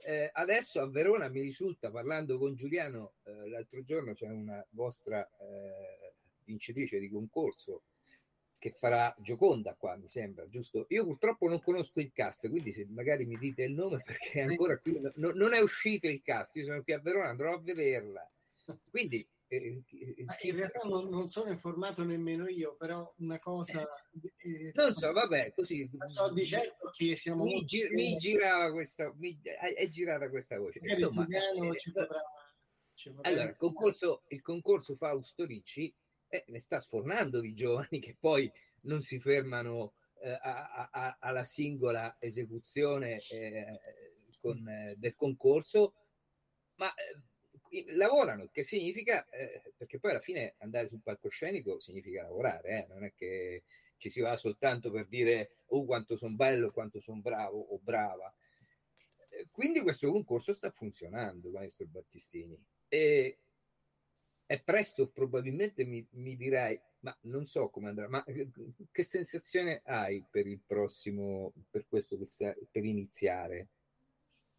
Eh, adesso a Verona mi risulta, parlando con Giuliano eh, l'altro giorno, c'è una vostra eh, vincitrice di concorso che farà Gioconda qua, mi sembra, giusto? Io purtroppo non conosco il cast, quindi se magari mi dite il nome perché ancora qui no, non è uscito il cast, io sono qui a Verona, andrò a vederla. Quindi eh, eh in realtà non, non, sono informato nemmeno io, però una cosa... Eh, non so, vabbè, così... So di certo che siamo... Mi, gi- mi girava questa... Mi, è girata questa voce. Insomma, eh, ci potrà, ci potrà allora, il concorso, il concorso Fausto Ricci eh, ne sta sfornando di giovani che poi non si fermano eh, a, a, alla singola esecuzione eh, con, eh, del concorso, ma eh, lavorano, che significa, eh, perché poi alla fine andare sul palcoscenico significa lavorare, non è che ci si va soltanto per dire oh quanto sono bello, quanto sono bravo o brava. Quindi questo concorso sta funzionando, maestro Battistini. E, è presto, probabilmente mi, mi dirai, ma non so come andrà, ma che sensazione hai per il prossimo, per questo, per iniziare?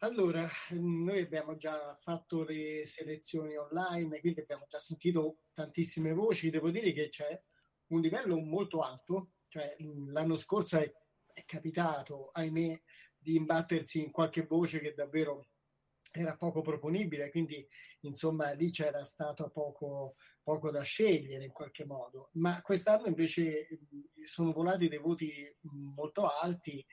Allora, noi abbiamo già fatto le selezioni online, quindi abbiamo già sentito tantissime voci. Devo dire che c'è un livello molto alto, cioè l'anno scorso è, è capitato, ahimè, di imbattersi in qualche voce che davvero era poco proponibile, quindi insomma lì c'era stato poco, poco da scegliere in qualche modo. Ma quest'anno invece sono volati dei voti molto alti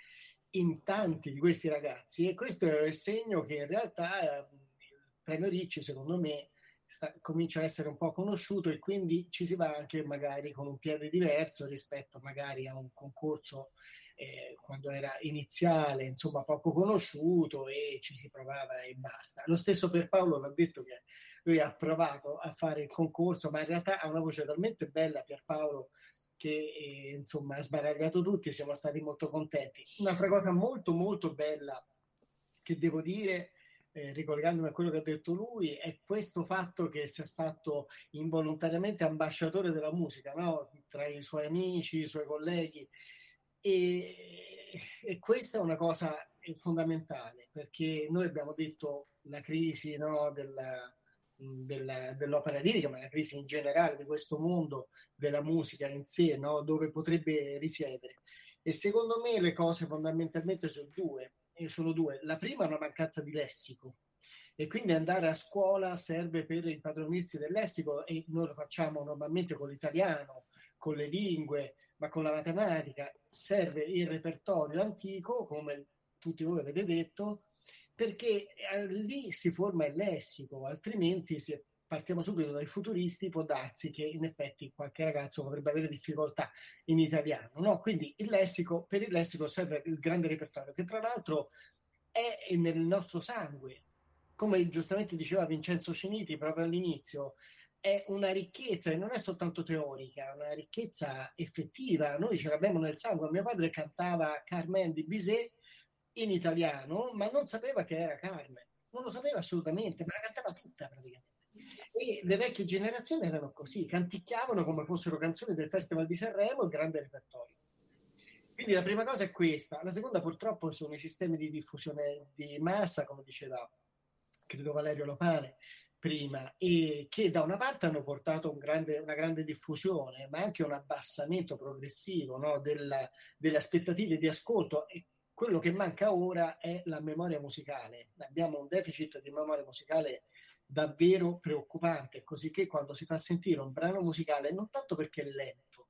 in tanti di questi ragazzi e questo è il segno che in realtà eh, il premio Ricci secondo me sta, comincia a essere un po' conosciuto e quindi ci si va anche magari con un piede diverso rispetto magari a un concorso eh, quando era iniziale, insomma poco conosciuto e ci si provava e basta. Lo stesso per Paolo l'ha detto che lui ha provato a fare il concorso, ma in realtà ha una voce talmente bella per Paolo che eh, insomma ha sbaragliato tutti e siamo stati molto contenti. Un'altra cosa molto molto bella che devo dire, eh, ricollegandomi a quello che ha detto lui, è questo fatto che si è fatto involontariamente ambasciatore della musica, no? tra i suoi amici, i suoi colleghi. E, e questa è una cosa fondamentale perché noi abbiamo detto la crisi no, della, della, dell'opera lirica, ma la crisi in generale di questo mondo della musica in sé, no? dove potrebbe risiedere. E secondo me le cose fondamentalmente sono due, sono due. La prima è una mancanza di lessico e quindi andare a scuola serve per impadronirsi del lessico e noi lo facciamo normalmente con l'italiano, con le lingue, ma con la matematica serve il repertorio antico, come tutti voi avete detto, perché eh, lì si forma il lessico, altrimenti se partiamo subito dai futuristi può darsi che in effetti qualche ragazzo potrebbe avere difficoltà in italiano, no? Quindi il lessico, per il lessico serve il grande repertorio, che tra l'altro è nel nostro sangue, come giustamente diceva Vincenzo Ceniti proprio all'inizio, è una ricchezza e non è soltanto teorica, è una ricchezza effettiva. Noi ce l'abbiamo nel sangue. Mio padre cantava Carmen di Bizet in italiano, ma non sapeva che era Carmen, non lo sapeva assolutamente, ma la cantava tutta praticamente. E le vecchie generazioni erano così, canticchiavano come fossero canzoni del Festival di Sanremo, il grande repertorio. Quindi la prima cosa è questa, la seconda purtroppo sono i sistemi di diffusione di massa, come diceva credo Valerio Lopane prima, e che da una parte hanno portato un grande, una grande diffusione, ma anche un abbassamento progressivo no, della, delle aspettative di ascolto e quello che manca ora è la memoria musicale. Abbiamo un deficit di memoria musicale davvero preoccupante, così che quando si fa sentire un brano musicale, non tanto perché è lento,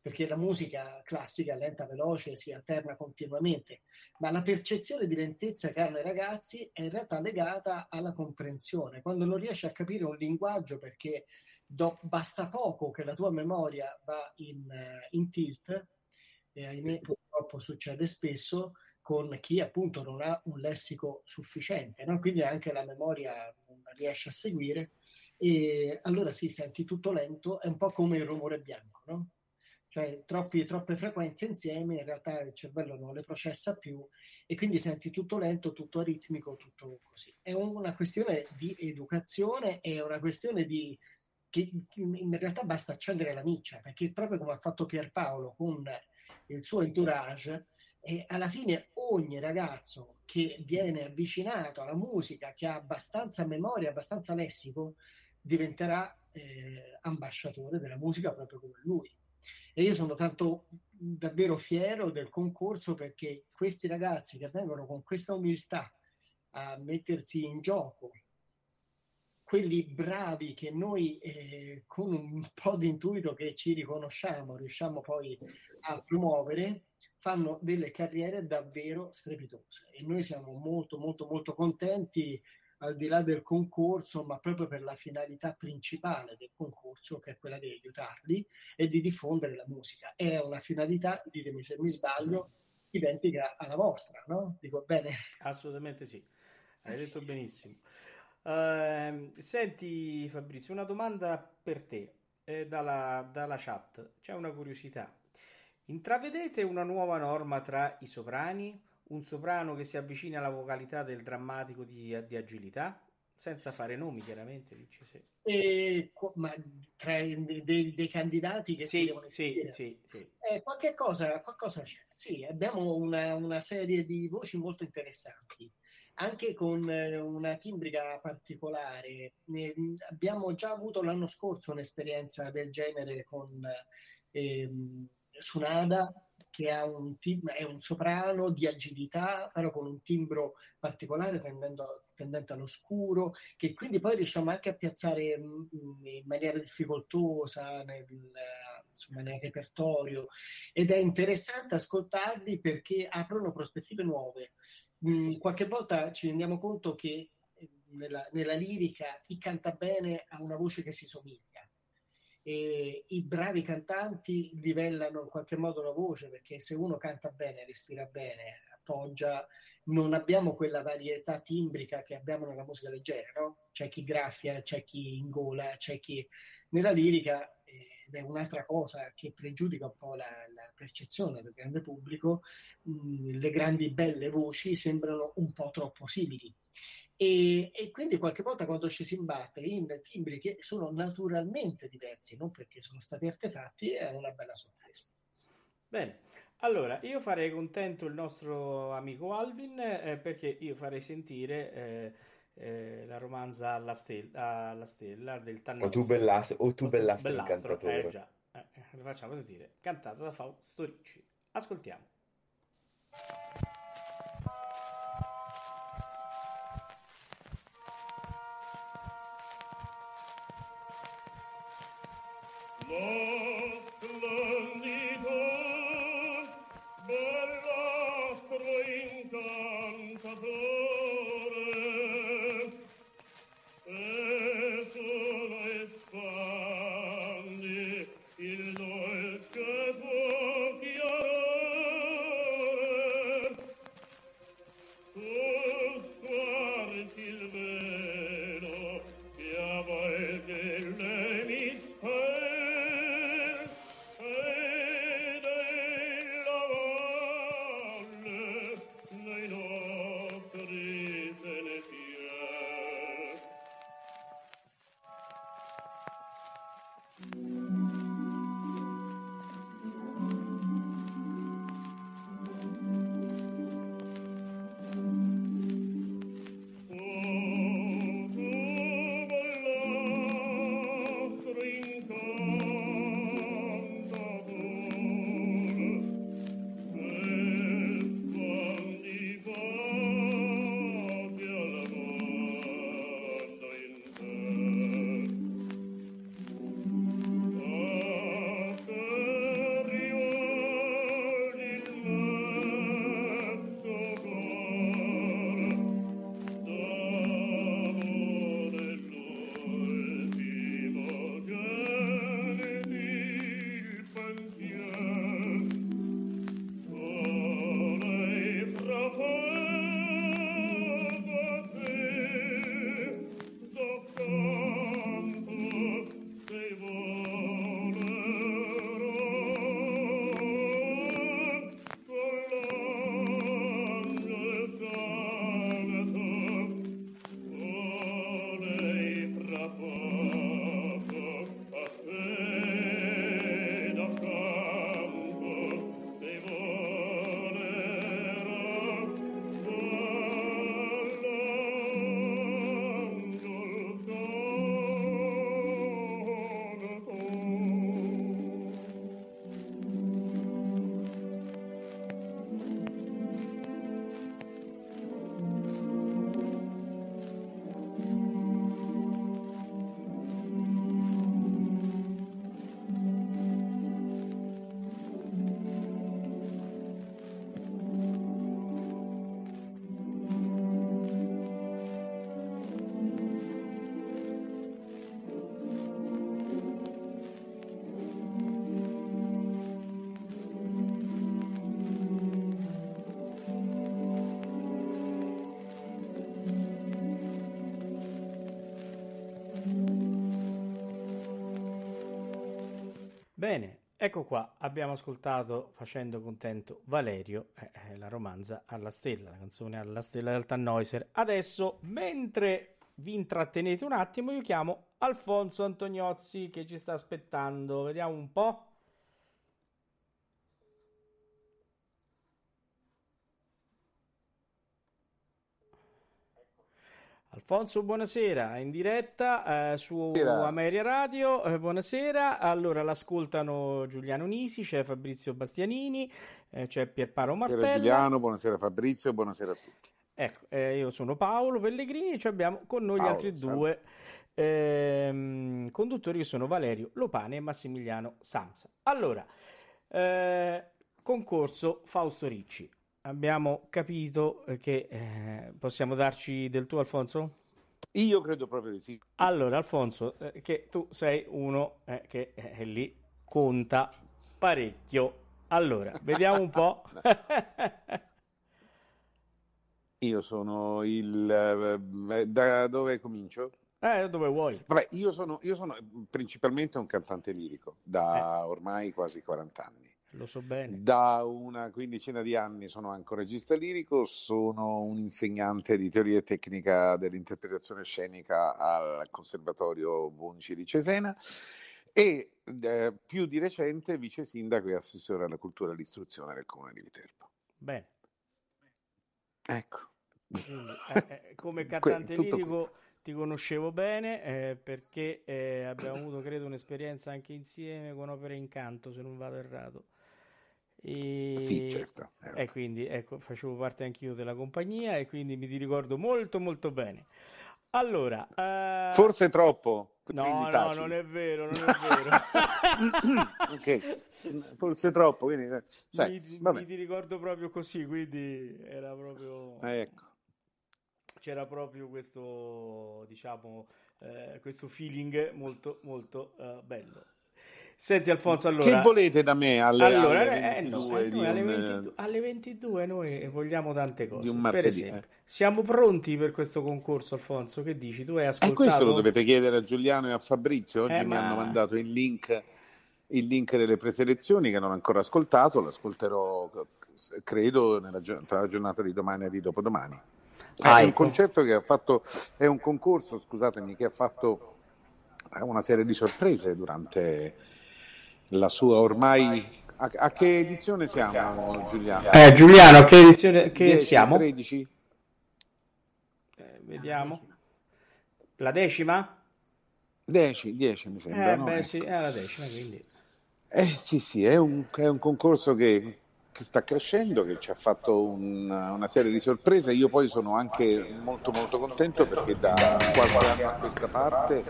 perché la musica classica lenta, veloce, si alterna continuamente, ma la percezione di lentezza che hanno i ragazzi è in realtà legata alla comprensione. Quando non riesci a capire un linguaggio perché do, basta poco che la tua memoria va in, in tilt, e ahimè purtroppo succede spesso con chi appunto non ha un lessico sufficiente, no? quindi anche la memoria non riesce a seguire e allora si sì, senti tutto lento, è un po' come il rumore bianco, no? cioè troppi, troppe frequenze insieme in realtà il cervello non le processa più e quindi senti tutto lento, tutto aritmico, tutto così. È una questione di educazione, è una questione di che in realtà basta accendere la miccia, perché proprio come ha fatto Pierpaolo con il suo entourage, e alla fine ogni ragazzo che viene avvicinato alla musica, che ha abbastanza memoria, abbastanza lessico, diventerà eh, ambasciatore della musica proprio come lui. E io sono tanto davvero fiero del concorso perché questi ragazzi che vengono con questa umiltà a mettersi in gioco, quelli bravi che noi eh, con un po' di intuito che ci riconosciamo riusciamo poi a promuovere, fanno delle carriere davvero strepitose e noi siamo molto molto molto contenti al di là del concorso, ma proprio per la finalità principale del concorso, che è quella di aiutarli e di diffondere la musica. È una finalità, ditemi se mi sbaglio, identica alla vostra, no? Dico bene? Assolutamente sì, hai detto benissimo. Uh, senti Fabrizio, una domanda per te eh, dalla, dalla chat. C'è una curiosità. Intravedete una nuova norma tra i soprani? Un soprano che si avvicina alla vocalità del drammatico di, di agilità? Senza fare nomi, chiaramente, dici sì. E, ma tra dei, dei, dei candidati che sì, si devono sì, sì, sì. Eh, qualche, cosa, qualcosa c'è. Sì, abbiamo una, una serie di voci molto interessanti anche con eh, una timbrica particolare. Abbiamo già avuto l'anno scorso un'esperienza del genere con ehm, Sunada, che ha un tim- è un soprano di agilità, però con un timbro particolare tendendo, tendente all'oscuro, che quindi poi riusciamo anche a piazzare mh, in maniera difficoltosa nel, insomma, nel repertorio. Ed è interessante ascoltarli perché aprono prospettive nuove. Mh, qualche volta ci rendiamo conto che eh, nella, nella lirica chi canta bene ha una voce che si somiglia e i bravi cantanti livellano in qualche modo la voce perché se uno canta bene, respira bene, appoggia, non abbiamo quella varietà timbrica che abbiamo nella musica leggera, no? C'è chi graffia, c'è chi ingola, c'è chi nella lirica ed è un'altra cosa che pregiudica un po' la, la percezione del grande pubblico, mh, le grandi belle voci sembrano un po' troppo simili. E, e, quindi qualche volta quando ci si imbatte in timbri che sono naturalmente diversi, non perché sono stati artefatti, è una bella sorpresa. Bene, allora io farei contento il nostro amico Alvin eh, perché io farei sentire eh, eh, la romanza alla stella, alla stella del Tannoso. O tu, bellas- o tu bellastro, bellastro incantatore. eh già, eh, lo facciamo sentire, cantata da Fausto Ricci. Ascoltiamo. Ecco qua, abbiamo ascoltato facendo contento Valerio, eh, eh, la romanza alla stella, la canzone alla stella del Tannhäuser. Adesso, mentre vi intrattenete un attimo, io chiamo Alfonso Antoniozzi che ci sta aspettando. Vediamo un po'. Alfonso, buonasera, in diretta eh, su Buonasera. Ameria Radio, eh, buonasera. Allora, l'ascoltano Giuliano Nisi, c'è Fabrizio Bastianini, eh, c'è Pierpaolo Buonasera Martella. Giuliano, buonasera Fabrizio, buonasera a tutti. Ecco, eh, io sono Paolo Pellegrini e ci abbiamo con noi gli Paolo, altri salve. due ehm, conduttori che sono Valerio Lopane e Massimiliano Sanza. Allora, eh, concorso Fausto Ricci. Abbiamo capito che eh, possiamo darci del tuo, Alfonso? Io credo proprio di sì. Allora, Alfonso, eh, che tu sei uno eh, che eh, lì conta parecchio. Allora, <laughs> vediamo un po'. <laughs> Io sono il... eh, da dove comincio? Eh, dove vuoi? Vabbè, io sono, io sono principalmente un cantante lirico da ormai quasi 40 anni. Lo so bene. Da una quindicina di anni sono anche un regista lirico, sono un insegnante di teoria e tecnica dell'interpretazione scenica al Conservatorio Bonci di Cesena e eh, più di recente vice sindaco e assessore alla cultura e all'istruzione del comune di Viterbo. Bene. Ecco. Quindi, eh, eh, come Que- cantante qui. lirico ti conoscevo bene eh, perché eh, abbiamo avuto, credo, un'esperienza anche insieme con Opere in Canto, se non vado errato. E, Sì, certo. eh, e quindi ecco, facevo parte anch'io della compagnia e quindi mi ti ricordo molto molto bene. Allora, eh, Forse troppo. no, no, non è vero, non è <laughs> vero. Ok, forse troppo, quindi, eh, sai, mi, vabbè. mi ti ricordo proprio così, quindi era proprio Eh, Ecco. c'era proprio questo, diciamo, eh, questo feeling molto, molto eh, bello. Senti Alfonso, allora, Che volete da me alle, allora, alle eh, no, 22 eh, di noi alle, un, 22, alle 22 noi vogliamo tante cose. di un Per martedì? esempio, eh? siamo pronti per questo concorso, Alfonso? Che dici? Tu hai E ascoltato? questo lo dovete chiedere a Giuliano e a Fabrizio. Oggi Eh, mi ma- hanno mandato il link, il link delle preselezioni che non ho ancora ascoltato, l'ascolterò credo nella tra la giornata di domani e di dopodomani. È Ah, un ecco. concerto che ha fatto, è un concorso, scusatemi, che ha fatto una serie di sorprese durante la sua ormai... A, a che edizione siamo, Giuliano? Eh, Giuliano, a che edizione che 10, siamo? 13? Eh, vediamo. La decima? 10, 10 mi sembra, Eh, no? beh, Ecco. sì, è la decima, quindi. Eh sì, sì, è un, è un concorso che, che sta crescendo, che ci ha fatto un- una serie di sorprese. Io poi sono anche molto molto contento perché da qualche anno a questa parte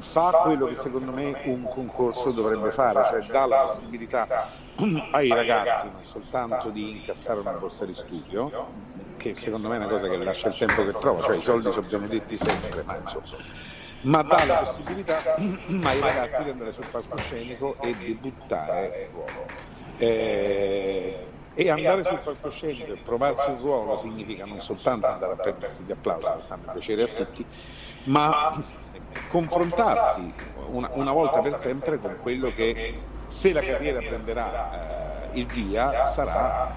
fa quello che secondo me un concorso dovrebbe fare, cioè dà la possibilità ai ragazzi non soltanto di incassare una borsa di studio, che secondo me è una cosa che lascia il tempo che trova, cioè i soldi sono benedetti sempre, ma insomma ma dà la possibilità ai ragazzi di andare sul palcoscenico e debuttare il ruolo. Eh, e andare sul palcoscenico e provarsi un ruolo significa non soltanto andare a prendersi gli applausi, che fanno piacere a tutti, ma confrontarsi una, una volta per sempre con quello che, se la carriera prenderà eh, il via, sarà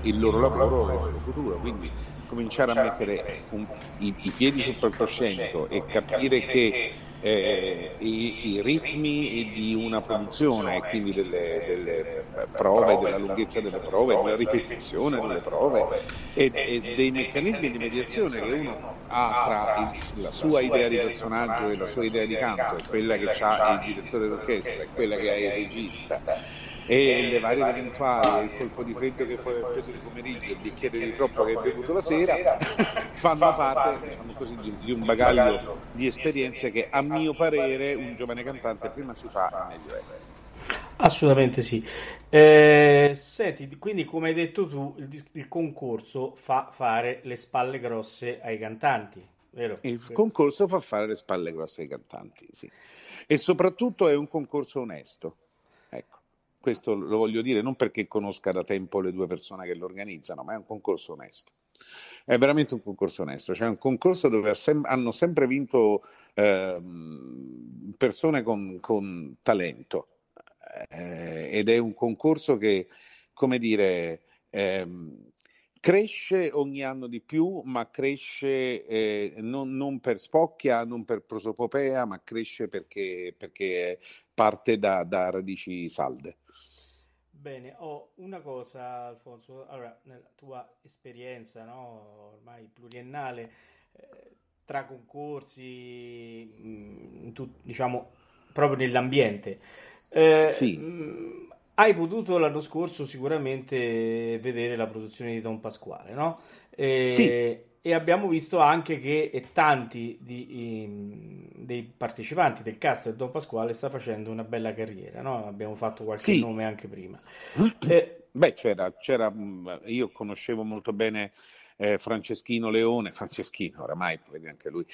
il loro lavoro e il loro futuro. Quindi cominciare a mettere un- i, i piedi sul palcoscenico e capire che eh, i, i ritmi di una produzione, quindi delle, delle prove, della lunghezza delle prove, della ripetizione delle prove e, e dei meccanismi di mediazione che uno ha tra la sua idea di personaggio e la sua idea di canto, quella che ha il direttore d'orchestra e quella che ha il regista e le varie eventuali, il colpo di freddo che poi ha preso il pomeriggio, il bicchiere di troppo che hai bevuto la sera, <laughs> fanno parte diciamo così, di, di un bagaglio di esperienze che a mio parere un giovane cantante prima si fa e meglio è. Assolutamente sì. Eh, senti, quindi come hai detto tu, il, il concorso fa fare le spalle grosse ai cantanti, vero? Il concorso fa fare le spalle grosse ai cantanti, sì. E soprattutto è un concorso onesto. Questo lo voglio dire non perché conosca da tempo le due persone che lo organizzano, ma è un concorso onesto. È veramente un concorso onesto, cioè un concorso dove hanno sempre vinto ehm, persone con, con talento eh, ed è un concorso che, come dire, ehm, cresce ogni anno di più, ma cresce eh, non, non per spocchia, non per prosopopea, ma cresce perché, perché parte da, da radici salde. Bene, ho una cosa, Alfonso. Allora, nella tua esperienza, no, ormai pluriennale, eh, tra concorsi, mh, tu- diciamo, proprio nell'ambiente, eh, Sì, mh, hai potuto l'anno scorso sicuramente vedere la produzione di Don Pasquale, no? sì, E, abbiamo visto anche che tanti di- i- dei partecipanti del cast del Don Pasquale sta facendo una bella carriera, no? Abbiamo fatto qualche sì. nome anche prima. <clears throat> Eh, Beh, c'era, c'era, io conoscevo molto bene eh, Franceschino Leone, <laughs> Franceschino oramai, vedi anche lui,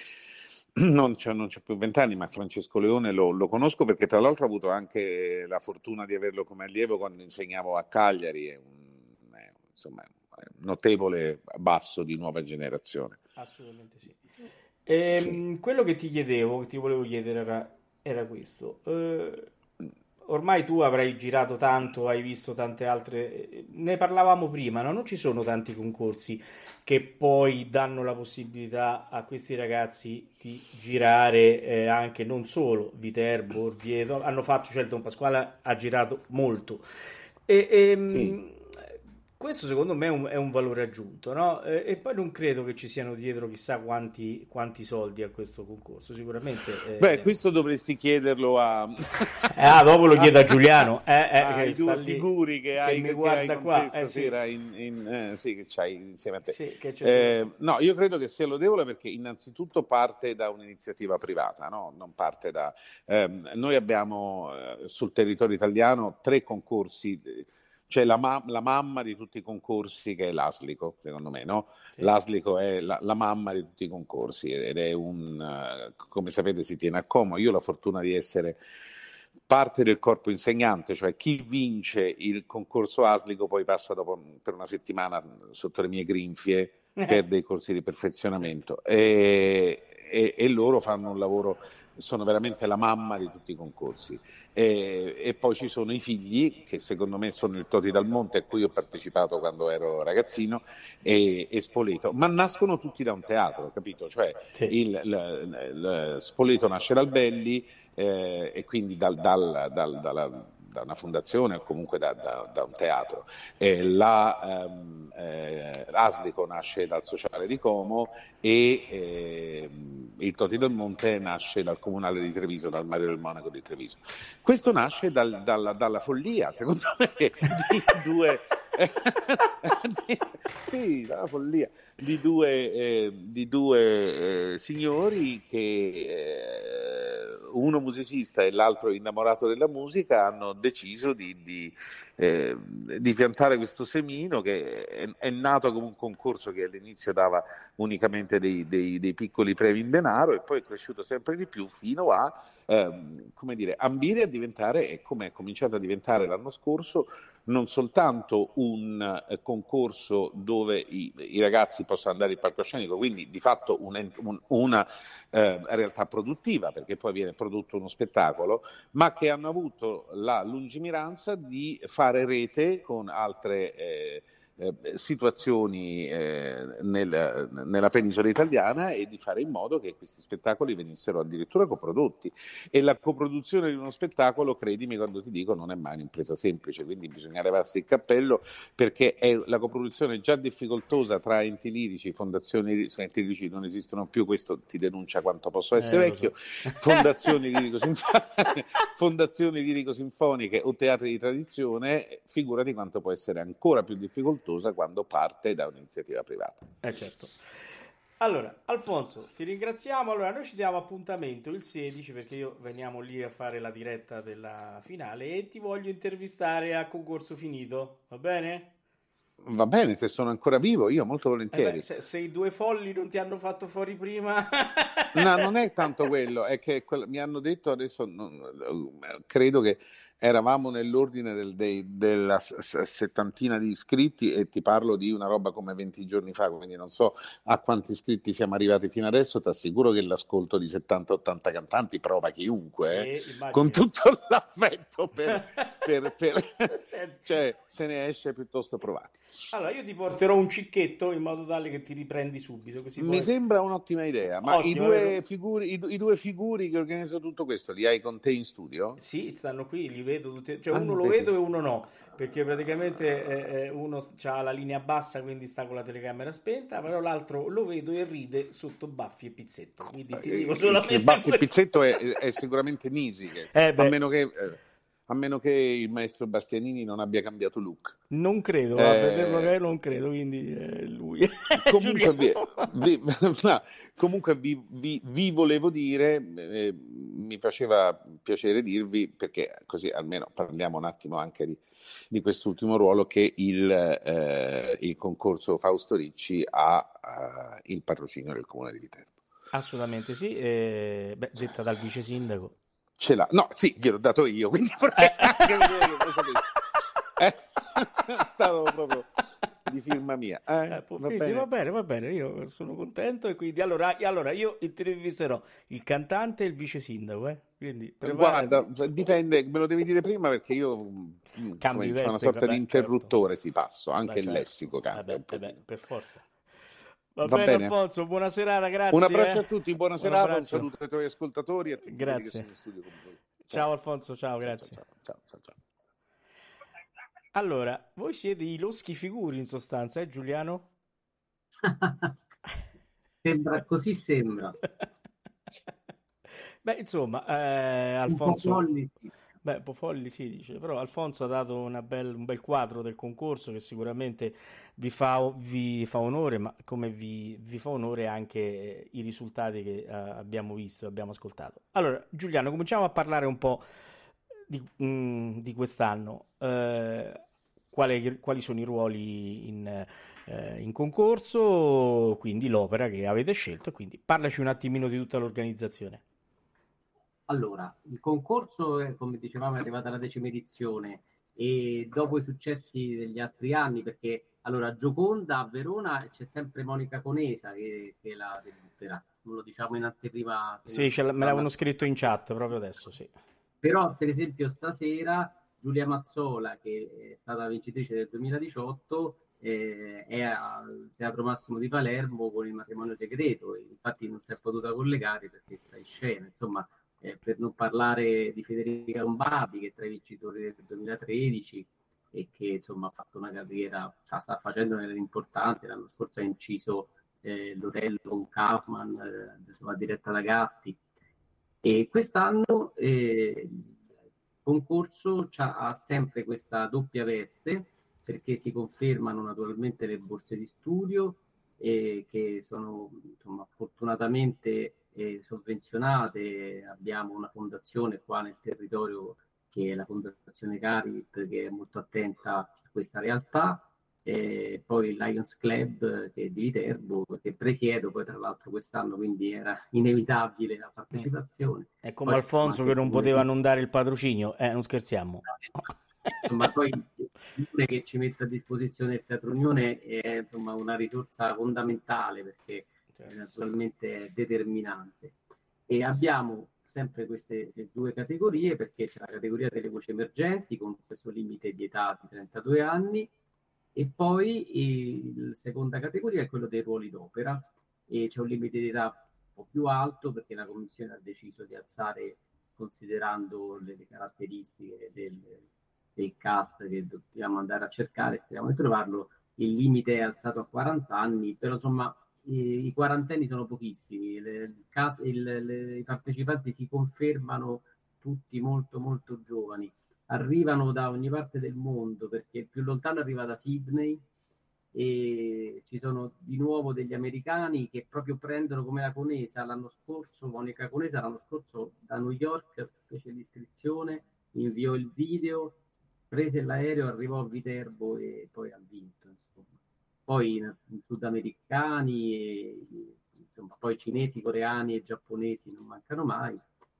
<clears throat> non c'è, non c'è più vent'anni, ma Francesco Leone lo, lo conosco perché tra l'altro ho avuto anche la fortuna di averlo come allievo quando insegnavo a Cagliari, è un, è, insomma, è un notevole basso di nuova generazione. assolutamente sì. Sì. Ehm, quello che ti chiedevo, che ti volevo chiedere era, era questo. Eh, ormai tu avrai girato tanto, hai visto tante altre. eh, Ne parlavamo prima, no? Non ci sono tanti concorsi che poi danno la possibilità a questi ragazzi di girare eh, anche non solo Viterbo, Orvieto. Hanno fatto, cioè il Don Pasquale ha girato molto. E, Sì. Questo secondo me è un, è un valore aggiunto, no? E, e poi non credo che ci siano dietro chissà quanti, quanti soldi a questo concorso. Sicuramente. Beh, eh, questo dovresti chiederlo a, eh, ah, dopo lo chiedo a a- <laughs> Giuliano, eh, eh, che ai sta due figuri che che hai, mi che hai guarda con qua. Eh sì, in, in- eh, sì, che c'hai insieme a te. sì, che c'è Eh, no, io credo che sia lodevole perché innanzitutto parte da un'iniziativa privata, no? Non parte da... ehm, noi abbiamo sul territorio italiano tre concorsi, c'è la, ma- la mamma di tutti i concorsi che è l'Aslico, secondo me, no? Sì. L'Aslico è la, la mamma di tutti i concorsi ed è un, eh, come sapete, si tiene a Como. Io ho la fortuna di essere parte del corpo insegnante, cioè chi vince il concorso Aslico poi passa dopo, per una settimana sotto le mie grinfie per dei corsi di perfezionamento e, e- e loro fanno un lavoro, sono veramente la mamma di tutti i concorsi. E, e poi ci sono i figli, che secondo me sono il Toti dal Monte, a cui ho partecipato quando ero ragazzino, e, e Spoleto, ma nascono tutti da un teatro, capito? Cioè Sì. il, il- il- Spoleto nasce dal Belli eh, e quindi dal- dal- dal- dalla- da una fondazione o comunque da, da- da un teatro. Eh, la, ehm, eh, Aslico nasce dal sociale di Como e ehm, il Toti del Monte nasce dal comunale di Treviso, dal Mario del Monaco di Treviso. Questo nasce dal- dalla, dalla follia, secondo me, <laughs> di due... <laughs> sì, dalla follia di due, eh, di due eh, signori che eh, uno musicista e l'altro innamorato della musica hanno deciso di, di, eh, di piantare questo semino che è, è nato come un concorso che all'inizio dava unicamente dei, dei- dei piccoli premi in denaro e poi è cresciuto sempre di più fino a ehm, dire, ambire a diventare, e come è cominciato a diventare l'anno scorso, non soltanto un eh, concorso dove i, i ragazzi possono andare in palcoscenico, quindi di fatto un un- una eh, realtà produttiva, perché poi viene prodotto uno spettacolo, ma che hanno avuto la lungimiranza di fare rete con altre eh, situazioni eh, nel- nella penisola italiana e di fare in modo che questi spettacoli venissero addirittura coprodotti. E la coproduzione di uno spettacolo, credimi quando ti dico, non è mai un'impresa semplice, quindi bisogna levarsi il cappello perché è la coproduzione già difficoltosa tra enti lirici, fondazioni enti lirici non esistono più, questo ti denuncia quanto posso essere Eh, vecchio, so. <laughs> fondazioni lirico-sinfoniche, <laughs> fondazioni lirico-sinfoniche o teatri di tradizione, figurati quanto può essere ancora più difficoltosa quando parte da un'iniziativa privata. Eh certo. Allora, Alfonso, ti ringraziamo. Allora, noi ci diamo appuntamento il 16 perché io veniamo lì a fare la diretta della finale e ti voglio intervistare a concorso finito, va bene? Va bene, se sono ancora vivo, io molto Eh volentieri. beh, se, se i due folli non ti hanno fatto fuori prima, No, non è <laughs> tanto quello, è che quel- mi hanno detto adesso, non- credo che eravamo nell'ordine del- dei- della settantina di iscritti e ti parlo di una roba come 20 giorni fa, quindi non so a quanti iscritti siamo arrivati fino adesso, ti assicuro che l'ascolto di 70-80 cantanti prova chiunque, eh, Eh, con tutto l'affetto per, <laughs> per- per- cioè se ne esce piuttosto provati. Allora, io ti porterò un cicchetto in modo tale che ti riprendi subito, così Mi poi... sembra un'ottima idea, ma i Ottimo, due, vero? figuri, i, i due figuri che organizzano tutto questo li hai con te in studio? Sì, stanno qui, li vedo tutti, cioè Ah, uno lo vedo e uno no, perché praticamente eh, eh, uno ha la linea bassa, quindi sta con la telecamera spenta, però l'altro lo vedo e ride sotto baffi e pizzetto. Quindi ti dico Eh, solamente il Baffi e. Pizzetto è, è sicuramente Nisi, Eh, a, meno che, eh, a meno che il maestro Bastianini non abbia cambiato look. Non credo, Eh, a vederlo che non credo, quindi eh, lui. <laughs> Comunque, vi, vi- <laughs> no, comunque vi, vi- vi volevo dire, eh, mi faceva piacere dirvi, perché così almeno parliamo un attimo anche di, di quest'ultimo ruolo, che il, eh, il concorso Fausto Ricci ha eh, il patrocinio del comune di Viterbo. Assolutamente sì, eh, beh, detta dal vice sindaco. Ce l'ha, no, sì, gliel'ho dato io, quindi <laughs> anche lo sapessi. Eh? <laughs> È stato proprio di firma mia. Eh, Eh, va quindi bene. va bene, va bene, io sono contento e quindi allora, allora io intervisterò il cantante e il vice sindaco, eh? Quindi preparati. Guarda, dipende, me lo devi dire prima perché io mm, Cambi dice, una veste, sorta vabbè, di interruttore si passo, anche Beh, il certo. lessico cambia Eh un beh, eh per forza. Va, Va bene, bene. Alfonso, buona serata, grazie. Un abbraccio eh. a tutti, buona Un serata, un abbraccio. saluto ai tuoi ascoltatori e a tutti quelli che Grazie. sono in studio con voi. Ciao Alfonso, ciao, grazie. ciao, ciao, ciao, ciao. Allora, voi siete i loschi figuri in sostanza, eh Giuliano? <laughs> Sembra, così sembra. <laughs> Beh, insomma, eh, Un po' Alfonso... Beh, un po' folli sì, dice, però Alfonso ha dato bel- un bel quadro del concorso che sicuramente vi fa, vi fa onore, ma come vi, vi fa onore anche eh, i risultati che eh, abbiamo visto, abbiamo ascoltato. Allora, Giuliano, cominciamo a parlare un po' di, mm, di quest'anno. Eh, quale- quali sono i ruoli in, eh, in concorso, quindi l'opera che avete scelto, quindi parlaci un attimino di tutta l'organizzazione. Allora, il concorso, come dicevamo, è arrivata alla decima edizione e dopo i successi degli altri anni, perché allora Gioconda a Verona c'è sempre Monica Conesa che, che la debutterà, non lo diciamo in anteprima. Sì, l- me l'avevano scritto in chat proprio adesso, sì. Però, per esempio, stasera Giulia Mazzola, che è stata vincitrice del 2018, eh, è al Teatro Massimo di Palermo con il matrimonio segreto, infatti non si è potuta collegare perché sta in scena. Insomma, eh, per non parlare di Federica Lombardi, che è tra i vincitori del 2013 e che insomma ha fatto una carriera, sta, sta facendo una carriera importante. L'anno scorso ha inciso eh, l'hotel con Kaufman, eh, insomma, diretta da Gatti. E quest'anno eh, il concorso ha sempre questa doppia veste perché si confermano naturalmente le borse di studio eh, che sono insomma, fortunatamente eh, sovvenzionate. Abbiamo una fondazione qua nel territorio che è la Fondazione Carit che è molto attenta a questa realtà. E poi il Lions Club che è di Viterbo che presiedo poi tra l'altro quest'anno quindi era inevitabile la partecipazione È come Poi Alfonso che non poteva come- non dare il patrocinio, eh, non scherziamo. insomma poi l'unione che ci mette a disposizione il Teatro Unione è insomma una risorsa fondamentale perché naturalmente è determinante. E abbiamo sempre queste eh, due categorie perché c'è la categoria delle voci emergenti con questo limite di età di 32 anni e poi la seconda categoria è quello dei ruoli d'opera. E c'è un limite di età un po' più alto perché la commissione ha deciso di alzare considerando le, le caratteristiche del, del cast che dobbiamo andare a cercare, speriamo di trovarlo, il limite è alzato a 40 anni, però insomma i, i quarantenni sono pochissimi, le- il le- i partecipanti si confermano tutti molto molto giovani, arrivano da ogni parte del mondo perché il più lontano arriva da Sydney e ci sono di nuovo degli americani che proprio prendono come la Conesa l'anno scorso, Monica Conesa l'anno scorso da New York fece l'iscrizione, inviò il video, prese l'aereo, arrivò a Viterbo e poi ha vinto. Poi in sudamericani, insomma, poi cinesi, coreani e giapponesi non mancano mai,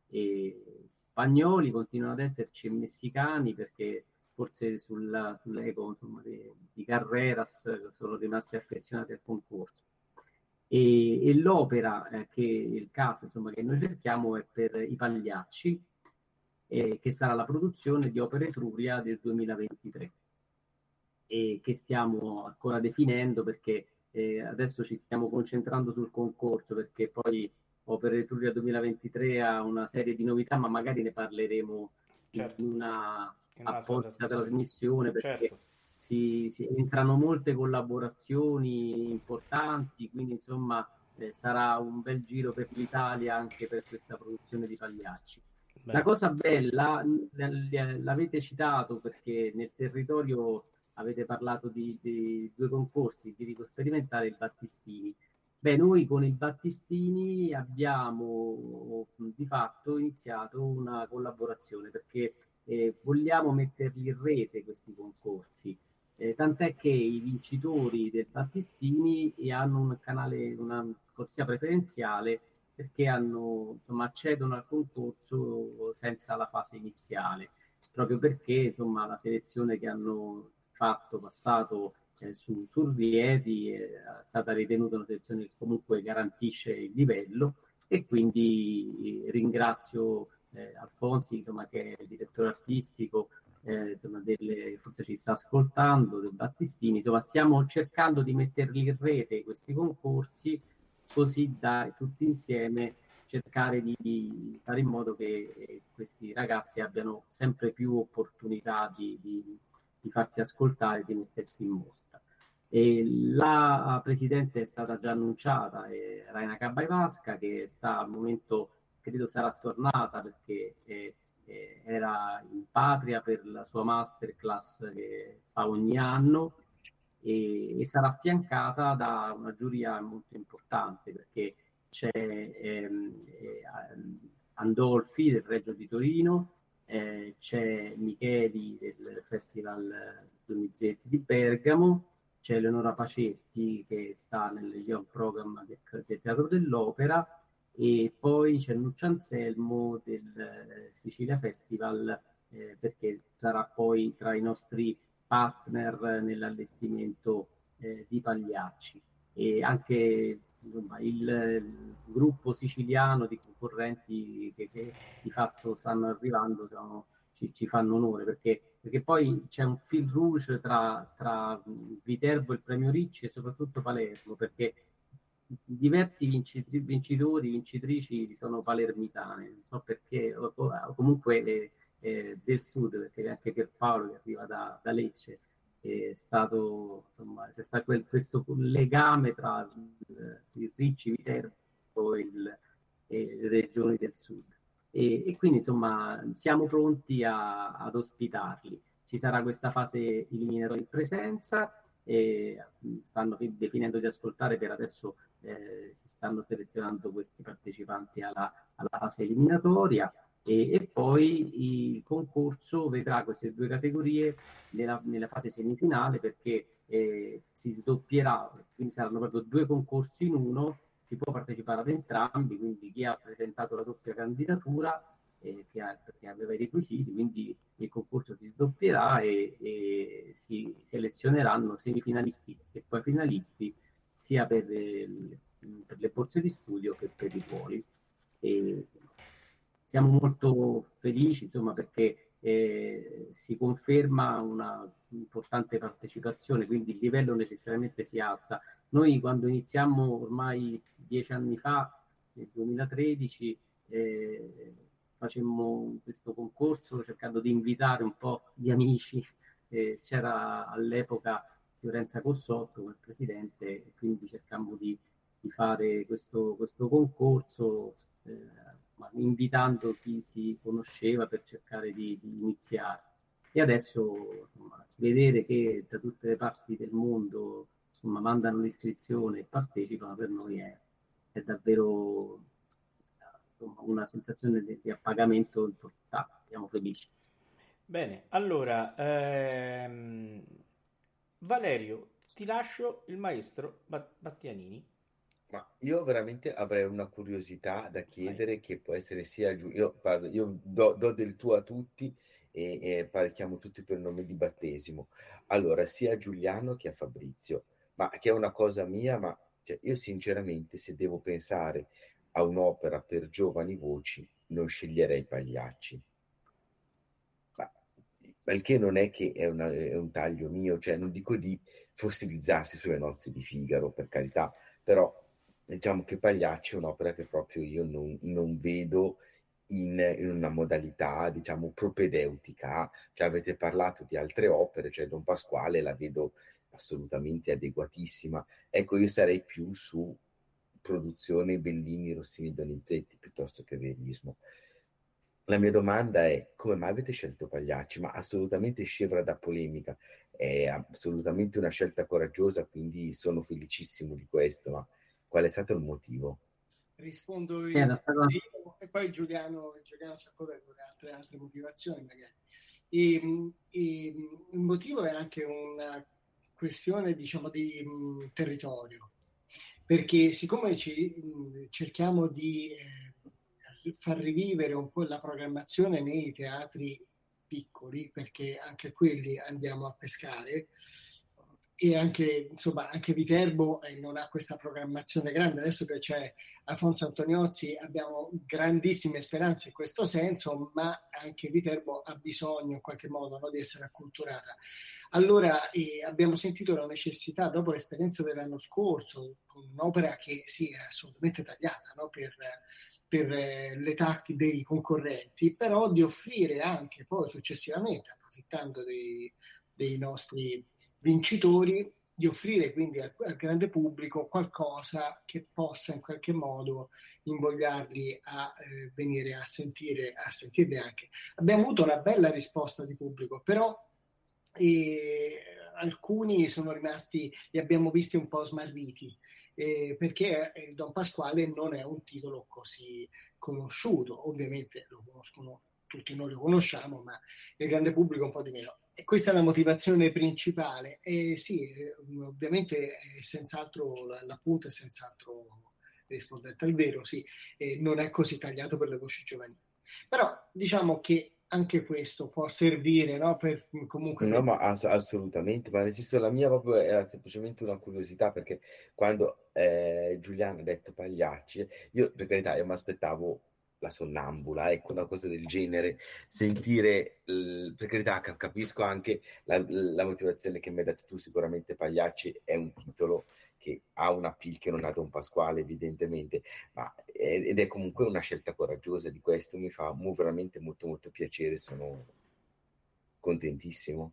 e spagnoli continuano ad esserci e messicani perché forse sulla, sull'ego insomma, di, di Carreras sono rimasti affezionati al concorso. E, e l'opera eh, che il caso insomma, che noi cerchiamo è per i Pagliacci, eh, che sarà la produzione di Opera Etruria del 2023 e che stiamo ancora definendo perché eh, adesso ci stiamo concentrando sul concorso perché poi Opera Etruria 2023 ha una serie di novità, ma magari ne parleremo certo. in una In apposita trasmissione. perché Certo. si, si entrano molte collaborazioni importanti, quindi insomma eh, sarà un bel giro per l'Italia anche per questa produzione di Pagliacci. Beh, La cosa bella, l'avete citato perché nel territorio avete parlato di, di due concorsi, il lirico sperimentale e il Battistini. Beh, noi con il Battistini abbiamo di fatto iniziato una collaborazione perché eh, vogliamo metterli in rete questi concorsi. Eh, tant'è che i vincitori del Battistini hanno un canale, una corsia preferenziale perché hanno, insomma, accedono al concorso senza la fase iniziale, proprio perché insomma, la selezione che hanno fatto, passato eh, su, su Rieti è stata ritenuta una selezione che comunque garantisce il livello e quindi ringrazio eh, Alfonsi, insomma, che è il direttore artistico, eh, insomma, delle, forse ci sta ascoltando, del Battistini, insomma, stiamo cercando di metterli in rete questi concorsi così da tutti insieme cercare di, di fare in modo che eh, questi ragazzi abbiano sempre più opportunità di, di, di farsi ascoltare, di mettersi in mostra. E la presidente è stata già annunciata, è Raina Cabaivasca, che sta al momento, credo sarà tornata perché eh, eh, era in patria per la sua masterclass che fa ogni anno e, e sarà affiancata da una giuria molto importante perché c'è ehm, eh, Andolfi del Reggio di Torino, eh, c'è Micheli del Festival Donizetti di Bergamo, c'è Eleonora Pacetti che sta nel Young Program del, del Teatro dell'Opera e poi c'è Nuccio Anselmo del eh, Sicilia Festival eh, perché sarà poi tra i nostri partner nell'allestimento eh, di Pagliacci. E anche insomma, il, gruppo siciliano di concorrenti che, che, di fatto stanno arrivando sono, ci, ci, fanno onore perché, perché, poi c'è un fil rouge tra, tra Viterbo, il premio Ricci e soprattutto Palermo perché diversi vincitori, vincitori vincitrici sono palermitane. Non so perché o, o comunque eh, eh, del sud, perché anche Pierpaolo che arriva da, da Lecce è stato, insomma, c'è stato quel, questo legame tra il, il Ricci, Viterbo e, il, e, le regioni del sud. E, e quindi insomma siamo pronti a, ad ospitarli. Ci sarà questa fase eliminatoria in presenza, e stanno definendo di ascoltare per adesso eh, si stanno selezionando questi partecipanti alla, alla fase eliminatoria e, e, poi il concorso vedrà queste due categorie nella, nella fase semifinale perché eh, si sdoppierà, quindi saranno proprio due concorsi in uno, si può partecipare ad entrambi, quindi chi ha presentato la doppia candidatura eh, che, ha, che, aveva i requisiti, quindi il concorso si sdoppierà e, e si selezioneranno semifinalisti e poi finalisti sia per, le, per le borse di studio che per i ruoli. E, siamo molto felici insomma, perché eh, si conferma una importante partecipazione, quindi il livello necessariamente si alza. Noi quando iniziamo ormai dieci anni fa, nel 2013, eh, facemmo questo concorso cercando di invitare un po' di amici. Eh, c'era all'epoca Fiorenza Cossotto come presidente quindi cercammo di, di fare questo, questo concorso eh, invitando chi si conosceva per cercare di, di iniziare. E adesso insomma, vedere che da tutte le parti del mondo insomma, mandano l'iscrizione e partecipano per noi è, è davvero insomma, una sensazione di, di, appagamento importante, siamo felici. Bene, allora ehm, Valerio, ti lascio il maestro Bastianini. Ma io veramente avrei una curiosità da chiedere che può essere sia giù. Io, parlo, io do, do, del tuo a tutti e, e parliamo tutti per nome di battesimo. Allora, sia a Giuliano che a Fabrizio, ma che è una cosa mia, ma cioè, io sinceramente se devo pensare a un'opera per giovani voci, non sceglierei Pagliacci. Ma, il che non è che è, una, è un taglio mio, cioè non dico di fossilizzarsi sulle nozze di Figaro, per carità, però diciamo che Pagliacci è un'opera che proprio io non, non vedo in, in, una modalità, diciamo, propedeutica. Cioè, avete parlato di altre opere, cioè Don Pasquale la vedo assolutamente adeguatissima. Ecco, io sarei più su produzione Bellini, Rossini, Donizetti piuttosto che verismo. La mia domanda è come mai avete scelto Pagliacci? Ma assolutamente scevra da polemica, è assolutamente una scelta coraggiosa, quindi sono felicissimo di questo, ma qual è stato il motivo? Rispondo io io, e poi Giuliano, Giuliano Saccone con altre, altre motivazioni magari. E, e, il motivo è anche una questione diciamo di mh, territorio, perché siccome ci, mh, cerchiamo di eh, far rivivere un po' la programmazione nei teatri piccoli, perché anche quelli andiamo a pescare, e anche, insomma, anche Viterbo eh, non ha questa programmazione grande. Adesso che c'è Alfonso Antoniozzi abbiamo grandissime speranze in questo senso, ma anche Viterbo ha bisogno in qualche modo no, di essere acculturata. Allora eh, abbiamo sentito la necessità, dopo l'esperienza dell'anno scorso, con un'opera che sì, è assolutamente tagliata no, per, per eh, l'età dei concorrenti, però di offrire anche poi successivamente, approfittando dei, dei nostri vincitori di offrire quindi al, al, grande pubblico qualcosa che possa in qualche modo invogliarli a eh, venire a sentire, a sentirli anche. Abbiamo avuto una bella risposta di pubblico, però eh, alcuni sono rimasti, li abbiamo visti un po' smarriti. Eh, perché il Don Pasquale non è un titolo così conosciuto, ovviamente lo conoscono tutti noi lo conosciamo, ma il grande pubblico un po' di meno. E questa è la motivazione principale. E sì, ovviamente è senz'altro la, la punta è senz'altro rispondente al vero, sì, e non è così tagliato per le voci giovanili. Però diciamo che anche questo può servire no? per comunque no ma ass- assolutamente ma nel senso la mia proprio era semplicemente una curiosità perché quando eh, Giuliano ha detto Pagliacci io per carità io mi aspettavo la sonnambula, ecco, una cosa del genere, sentire, per carità capisco anche la, la, motivazione che mi hai detto tu, sicuramente Pagliacci è un titolo che ha una appeal che non ha Don Pasquale evidentemente, ma è, ed è comunque una scelta coraggiosa di questo, mi fa veramente molto molto piacere, sono contentissimo.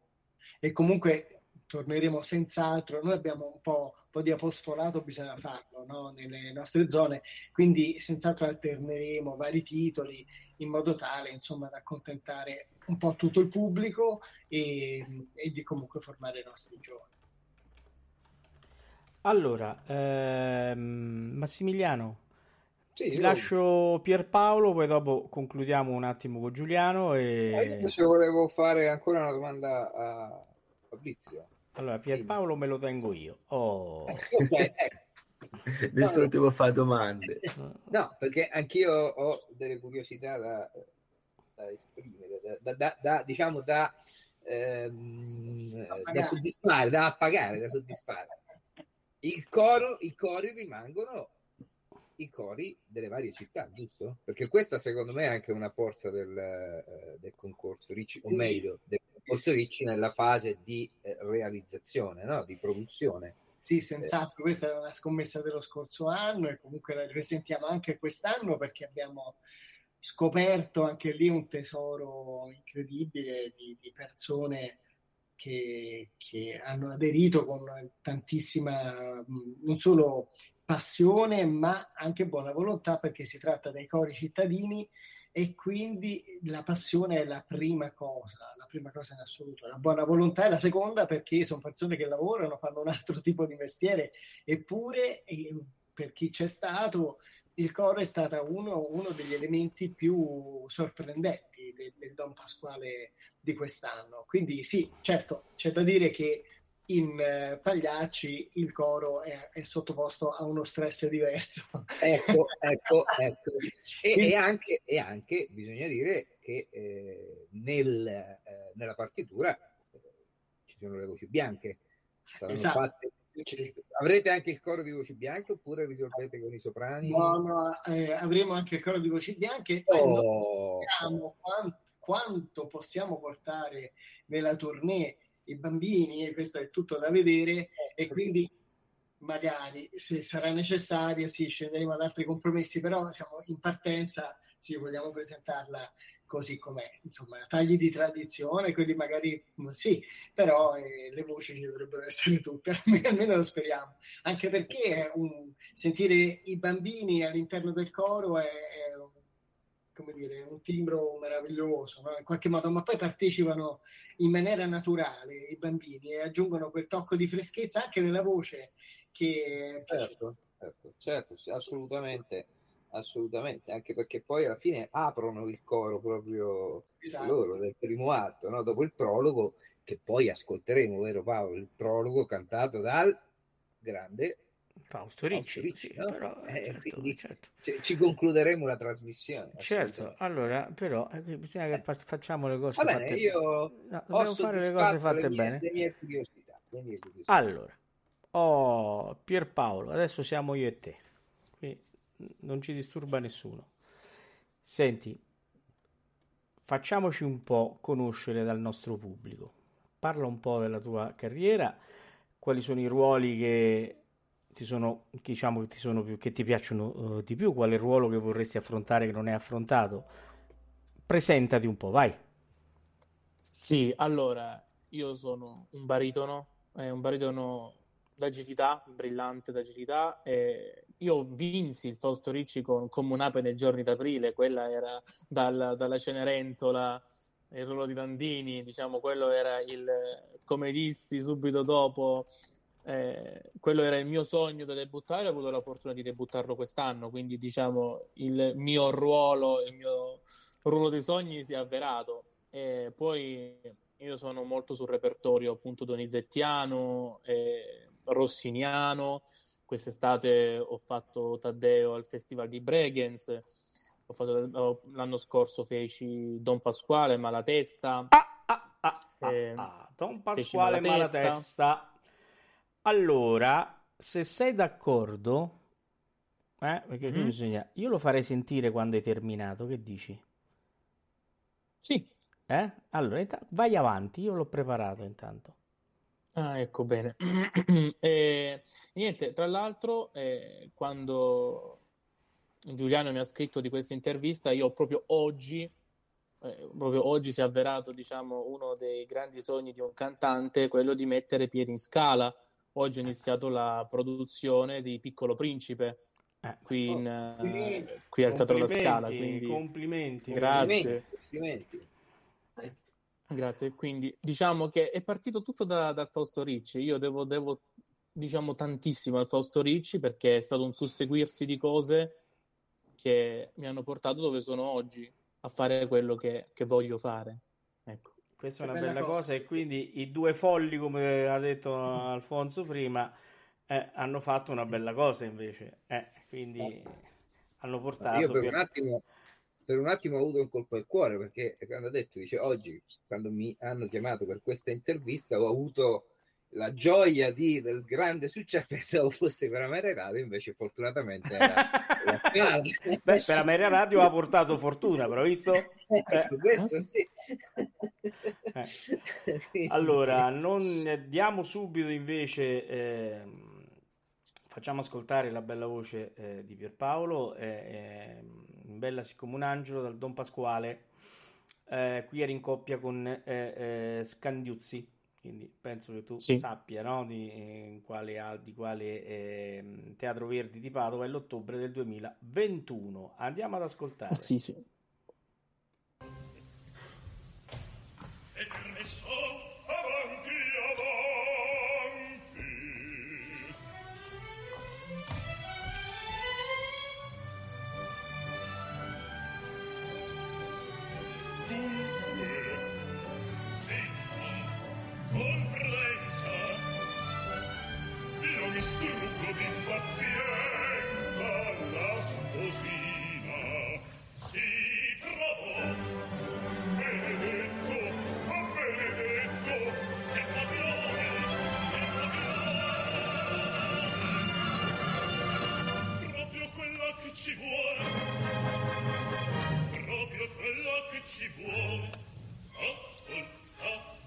E comunque torneremo senz'altro. Noi abbiamo un po', un po di apostolato, bisogna farlo no? nelle nostre zone, quindi senz'altro alterneremo vari titoli in modo tale insomma da accontentare un po' tutto il pubblico e, e di comunque formare i nostri giovani. Allora, ehm, Massimiliano, sì, ti io... lascio Pierpaolo, poi dopo concludiamo un attimo con Giuliano. E... Ah, io volevo fare ancora una domanda a Fabrizio. Allora, Pierpaolo me lo tengo io. Oh. <laughs> okay, ecco. Nessuno no, devo fare domande. <laughs> No, perché anch'io ho delle curiosità da, da esprimere, da, da, da, diciamo da, ehm, da soddisfare, da appagare, da soddisfare. Il coro, I cori rimangono i cori delle varie città, giusto? Perché questa secondo me è anche una forza del, eh, del concorso Ricci, o meglio, del concorso Ricci nella fase di eh, realizzazione, no? di produzione. Sì, senz'altro, questa è una scommessa dello scorso anno e comunque la risentiamo anche quest'anno perché abbiamo scoperto anche lì un tesoro incredibile di, di persone che, che, hanno aderito con tantissima, non solo passione, ma anche buona volontà perché si tratta dei cori cittadini e quindi la passione è la prima cosa, prima cosa in assoluto. La buona volontà è la seconda perché sono persone che lavorano, fanno un altro <laughs> tipo di mestiere, eppure per chi c'è stato il coro è stato uno, uno degli elementi più sorprendenti del, del Don Pasquale di quest'anno. Quindi sì, certo, c'è da dire che in eh, Pagliacci il coro è, è, sottoposto a uno stress diverso. Ecco, ecco, ecco. <laughs> E, e, anche, e anche, bisogna dire che eh, nel, eh, nella partitura eh, ci sono le voci bianche. Esatto. fatte Avrete anche il coro di voci bianche oppure risolvete con i soprani? No, no, eh, avremo anche il coro di voci bianche. Oh. Quanto, quanto, possiamo portare nella tournée i bambini e questo è tutto da vedere e quindi magari se sarà necessario sì, scenderemo ad altri compromessi, però siamo in partenza sì, vogliamo presentarla così com'è, insomma, tagli di tradizione, quelli magari mm, sì, però eh, le voci ci dovrebbero essere tutte, <laughs> almeno lo speriamo, anche perché un, sentire i bambini all'interno del coro è, è un, come dire, un timbro meraviglioso, no? in qualche modo, ma poi partecipano in maniera naturale i bambini e aggiungono quel tocco di freschezza anche nella voce che... Certo, certo, certo, assolutamente assolutamente, anche perché poi alla fine aprono il coro proprio esatto. loro del primo atto, no? dopo il prologo, che poi ascolteremo, vero Paolo? Il prologo cantato dal grande Fausto Ricci, Fausto Ricci sì, no? però, eh, certo, certo. Ci, ci, concluderemo la trasmissione. Certo, allora, però eh, bisogna che fa- facciamo le cose Va bene, fatte io no, dobbiamo fare le cose fatte le mie, bene. Le mie, curiosità, le mie curiosità. Allora, oh, Pierpaolo, adesso siamo io e te non ci disturba nessuno. Senti, facciamoci un po' conoscere dal nostro pubblico. Parla un po' della tua carriera, quali sono i ruoli che ti sono, diciamo, che ti, sono più, che ti piacciono uh, di più, qual è il ruolo che vorresti affrontare che non hai affrontato. Presentati un po', vai. Sì, allora, io sono un baritono, eh, un baritono d'agilità, brillante d'agilità. E io vinsi il Fausto Ricci con un'ape nei giorni d'aprile, quella era dal, dalla Cenerentola, il ruolo di Dandini, diciamo, quello era il, come dissi subito dopo, eh, quello era il mio sogno da debuttare, ho avuto la fortuna di debuttarlo quest'anno, quindi diciamo il mio ruolo, il mio ruolo dei sogni si è avverato. E poi io sono molto sul repertorio appunto donizettiano, e rossiniano, quest'estate ho fatto Taddeo al Festival di Bregenz, ho fatto, l'anno scorso feci Don Pasquale Malatesta. Ah, ah, ah, eh, ah. Don Pasquale Malatesta. Malatesta. Allora, se sei d'accordo, eh, perché mm-hmm. bisogna, io lo farei sentire quando hai terminato, che dici? Sì. Eh? Allora, vai avanti, io l'ho preparato intanto. Ah, ecco bene. e, <clears throat> niente, tra l'altro, eh, quando Giuliano mi ha scritto di questa intervista, io proprio oggi, eh, proprio oggi si è avverato, diciamo, uno dei grandi sogni di un cantante, quello di mettere piedi in scala. Oggi ho iniziato la produzione di Piccolo Principe. Eh, qui, in, uh, qui al Teatro La Scala. Quindi... Complimenti. Grazie. Complimenti. Grazie, quindi diciamo che è partito tutto da, da Fausto Ricci. Io devo, devo, diciamo, tantissimo al Fausto Ricci perché è stato un susseguirsi di cose che mi hanno portato dove sono oggi a fare quello che, che voglio fare. Ecco. Questa è una bella, bella cosa. cosa. e quindi i due folli, come ha detto Alfonso prima, eh, hanno fatto una bella cosa invece. Eh, quindi hanno portato... Io per un attimo per un attimo ho avuto un colpo al cuore perché quando ha detto, dice oggi, quando mi hanno chiamato per questa intervista, ho avuto la gioia di, del grande successo, <laughs> pensavo fosse per Ameria Radio, invece fortunatamente era la <laughs> Beh, per Ameria Radio ha portato fortuna, però visto? Ecco, questo sì. Eh. <laughs> Allora, non diamo subito invece... Eh, facciamo ascoltare la bella voce eh, di Pierpaolo. Eh, bella come un angelo dal Don Pasquale. Eh, qui eri in coppia con eh, eh, Scandiuzzi, quindi penso che tu sì. sappia no? di, quale, di quale ehm, Teatro Verdi di Padova è l'ottobre del 2021. Andiamo ad ascoltare. Sì, sì. ci vuole ascoltate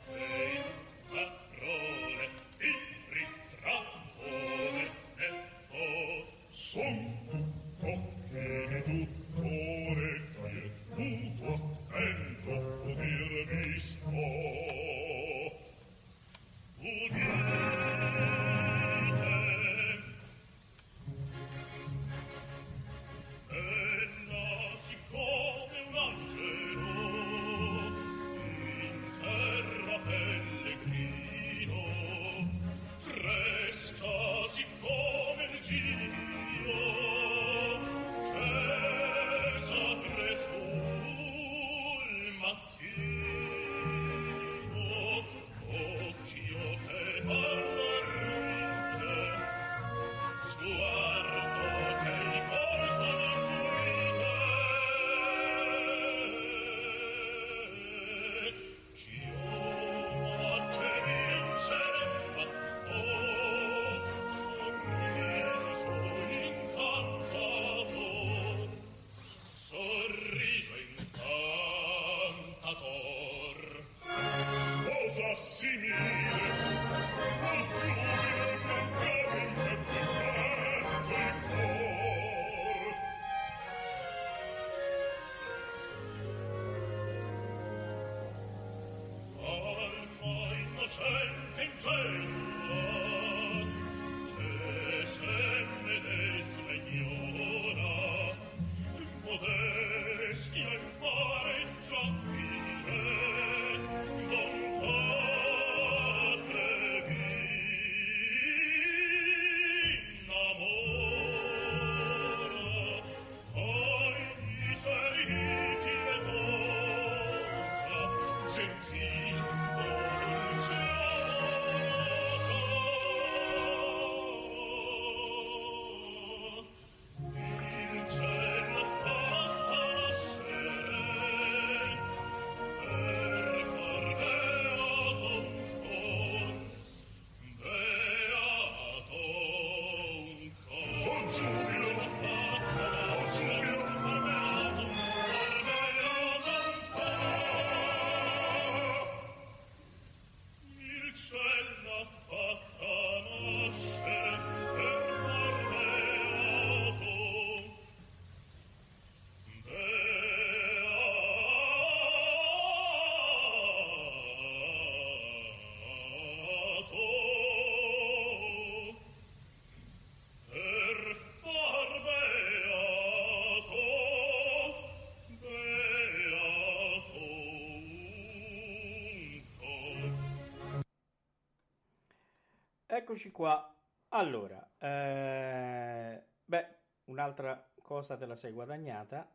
Eccoci qua. Allora, eh, beh, un'altra cosa te la sei guadagnata.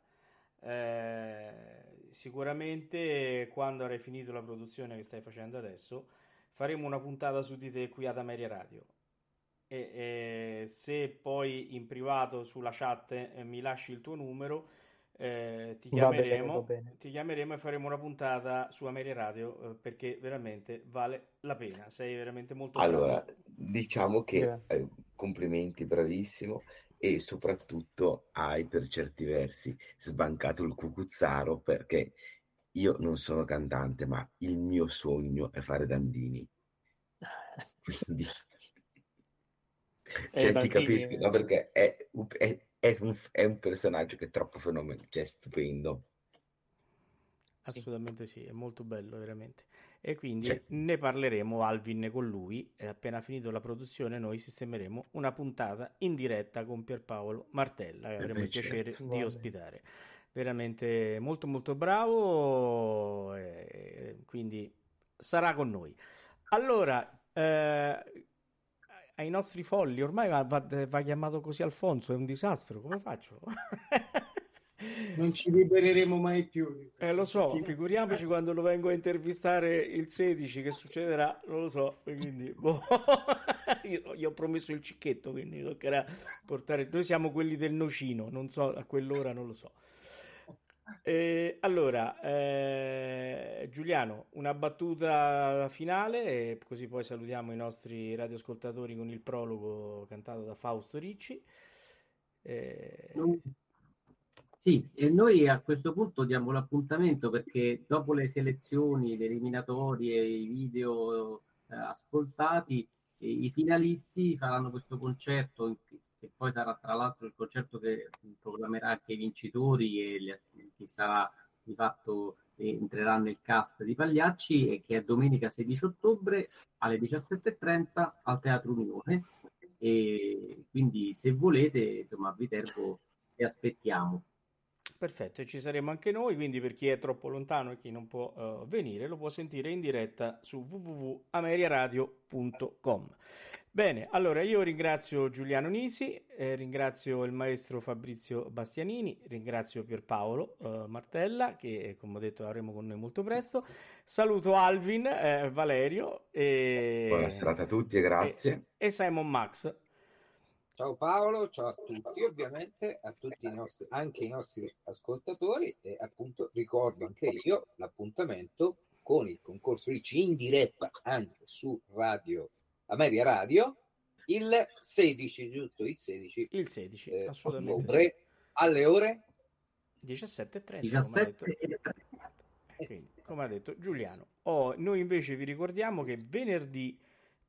Eh, sicuramente quando avrai finito la produzione che stai facendo adesso, faremo una puntata su di te qui ad Ameria Radio. E, e se poi in privato sulla chat eh, mi lasci il tuo numero, eh, ti, Va bene, chiameremo, va bene. ti chiameremo e faremo una puntata su Ameria Radio eh, perché veramente vale la pena. Sei veramente molto Allora, bravo. Diciamo che eh, complimenti, bravissimo e soprattutto hai per certi versi sbancato il cucuzzaro perché io non sono cantante, ma il mio sogno è fare Dandini. <laughs> Quindi, cioè, ti Bandini, capisco, no? Perché è, un- è- è un, è un personaggio che è troppo fenomenale, cioè stupendo. Sì. Assolutamente sì, è molto bello veramente. E quindi Cioè, ne parleremo Alvin con lui e appena finito la produzione noi sistemeremo una puntata in diretta con Pierpaolo Martella che eh avremo beh, il piacere certo. di Va bene. ospitare. Veramente molto molto bravo, e quindi sarà con noi. Allora, eh, ai nostri folli, ormai va, va- va chiamato così Alfonso, è un disastro, come faccio? <laughs> Non ci libereremo mai più Eh, lo so, cattivo- figuriamoci quando lo vengo a intervistare il 16, che succederà, non lo so, quindi <laughs> boh. Io gli ho promesso il cicchetto, quindi toccherà portare... Noi siamo quelli del nocino, non so, a quell'ora non lo so. Eh, allora, eh, Giuliano, una battuta finale, e così poi salutiamo i nostri radioascoltatori con il prologo cantato da Fausto Ricci. Eh, Sì, e noi a questo punto diamo l'appuntamento perché dopo le selezioni, le eliminatorie, i video eh, ascoltati, eh, i finalisti faranno questo concerto, che poi sarà tra l'altro il concerto che proclamerà anche i vincitori e che sarà di fatto eh, entrerà nel cast di Pagliacci e che è domenica 16 ottobre alle 17.30 al Teatro Unione. E quindi se volete, insomma, a Viterbo vi aspettiamo. Perfetto, e ci saremo anche noi, quindi per chi è troppo lontano e chi non può eh, venire lo può sentire in diretta su www.ameriaradio.com. Bene, allora io ringrazio Giuliano Nisi, eh, ringrazio il maestro Fabrizio Bastianini, ringrazio Pierpaolo eh, Martella che eh, come ho detto avremo con noi molto presto. Saluto Alvin, eh, Valerio e, Buona serata a tutti e grazie. e, e Simon Max. Ciao Paolo, ciao a tutti, ovviamente a tutti i nostri, anche i nostri ascoltatori e appunto ricordo anche io l'appuntamento con il concorso ICI in diretta anche su Radio Ameria Radio il 16, giusto? Il 16 Il 16, eh, assolutamente sì. ottobre alle ore 17.30, come ha detto. 17 e Eh, Quindi, come ha detto Giuliano, Oh, noi invece vi ricordiamo che venerdì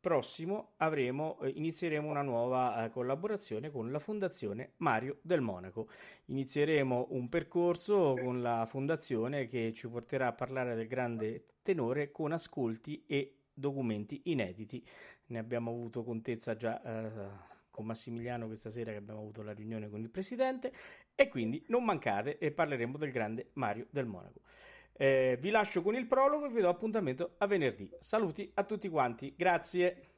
prossimo avremo, eh, inizieremo una nuova eh, collaborazione con la Fondazione Mario del Monaco. Inizieremo un percorso con la fondazione che ci porterà a parlare del grande tenore con ascolti e documenti inediti. Ne abbiamo avuto contezza già eh, con Massimiliano questa sera che abbiamo avuto la riunione con il presidente e quindi non mancate e parleremo del grande Mario del Monaco. Eh, vi lascio con il prologo e vi do appuntamento a venerdì. Saluti a tutti quanti, grazie.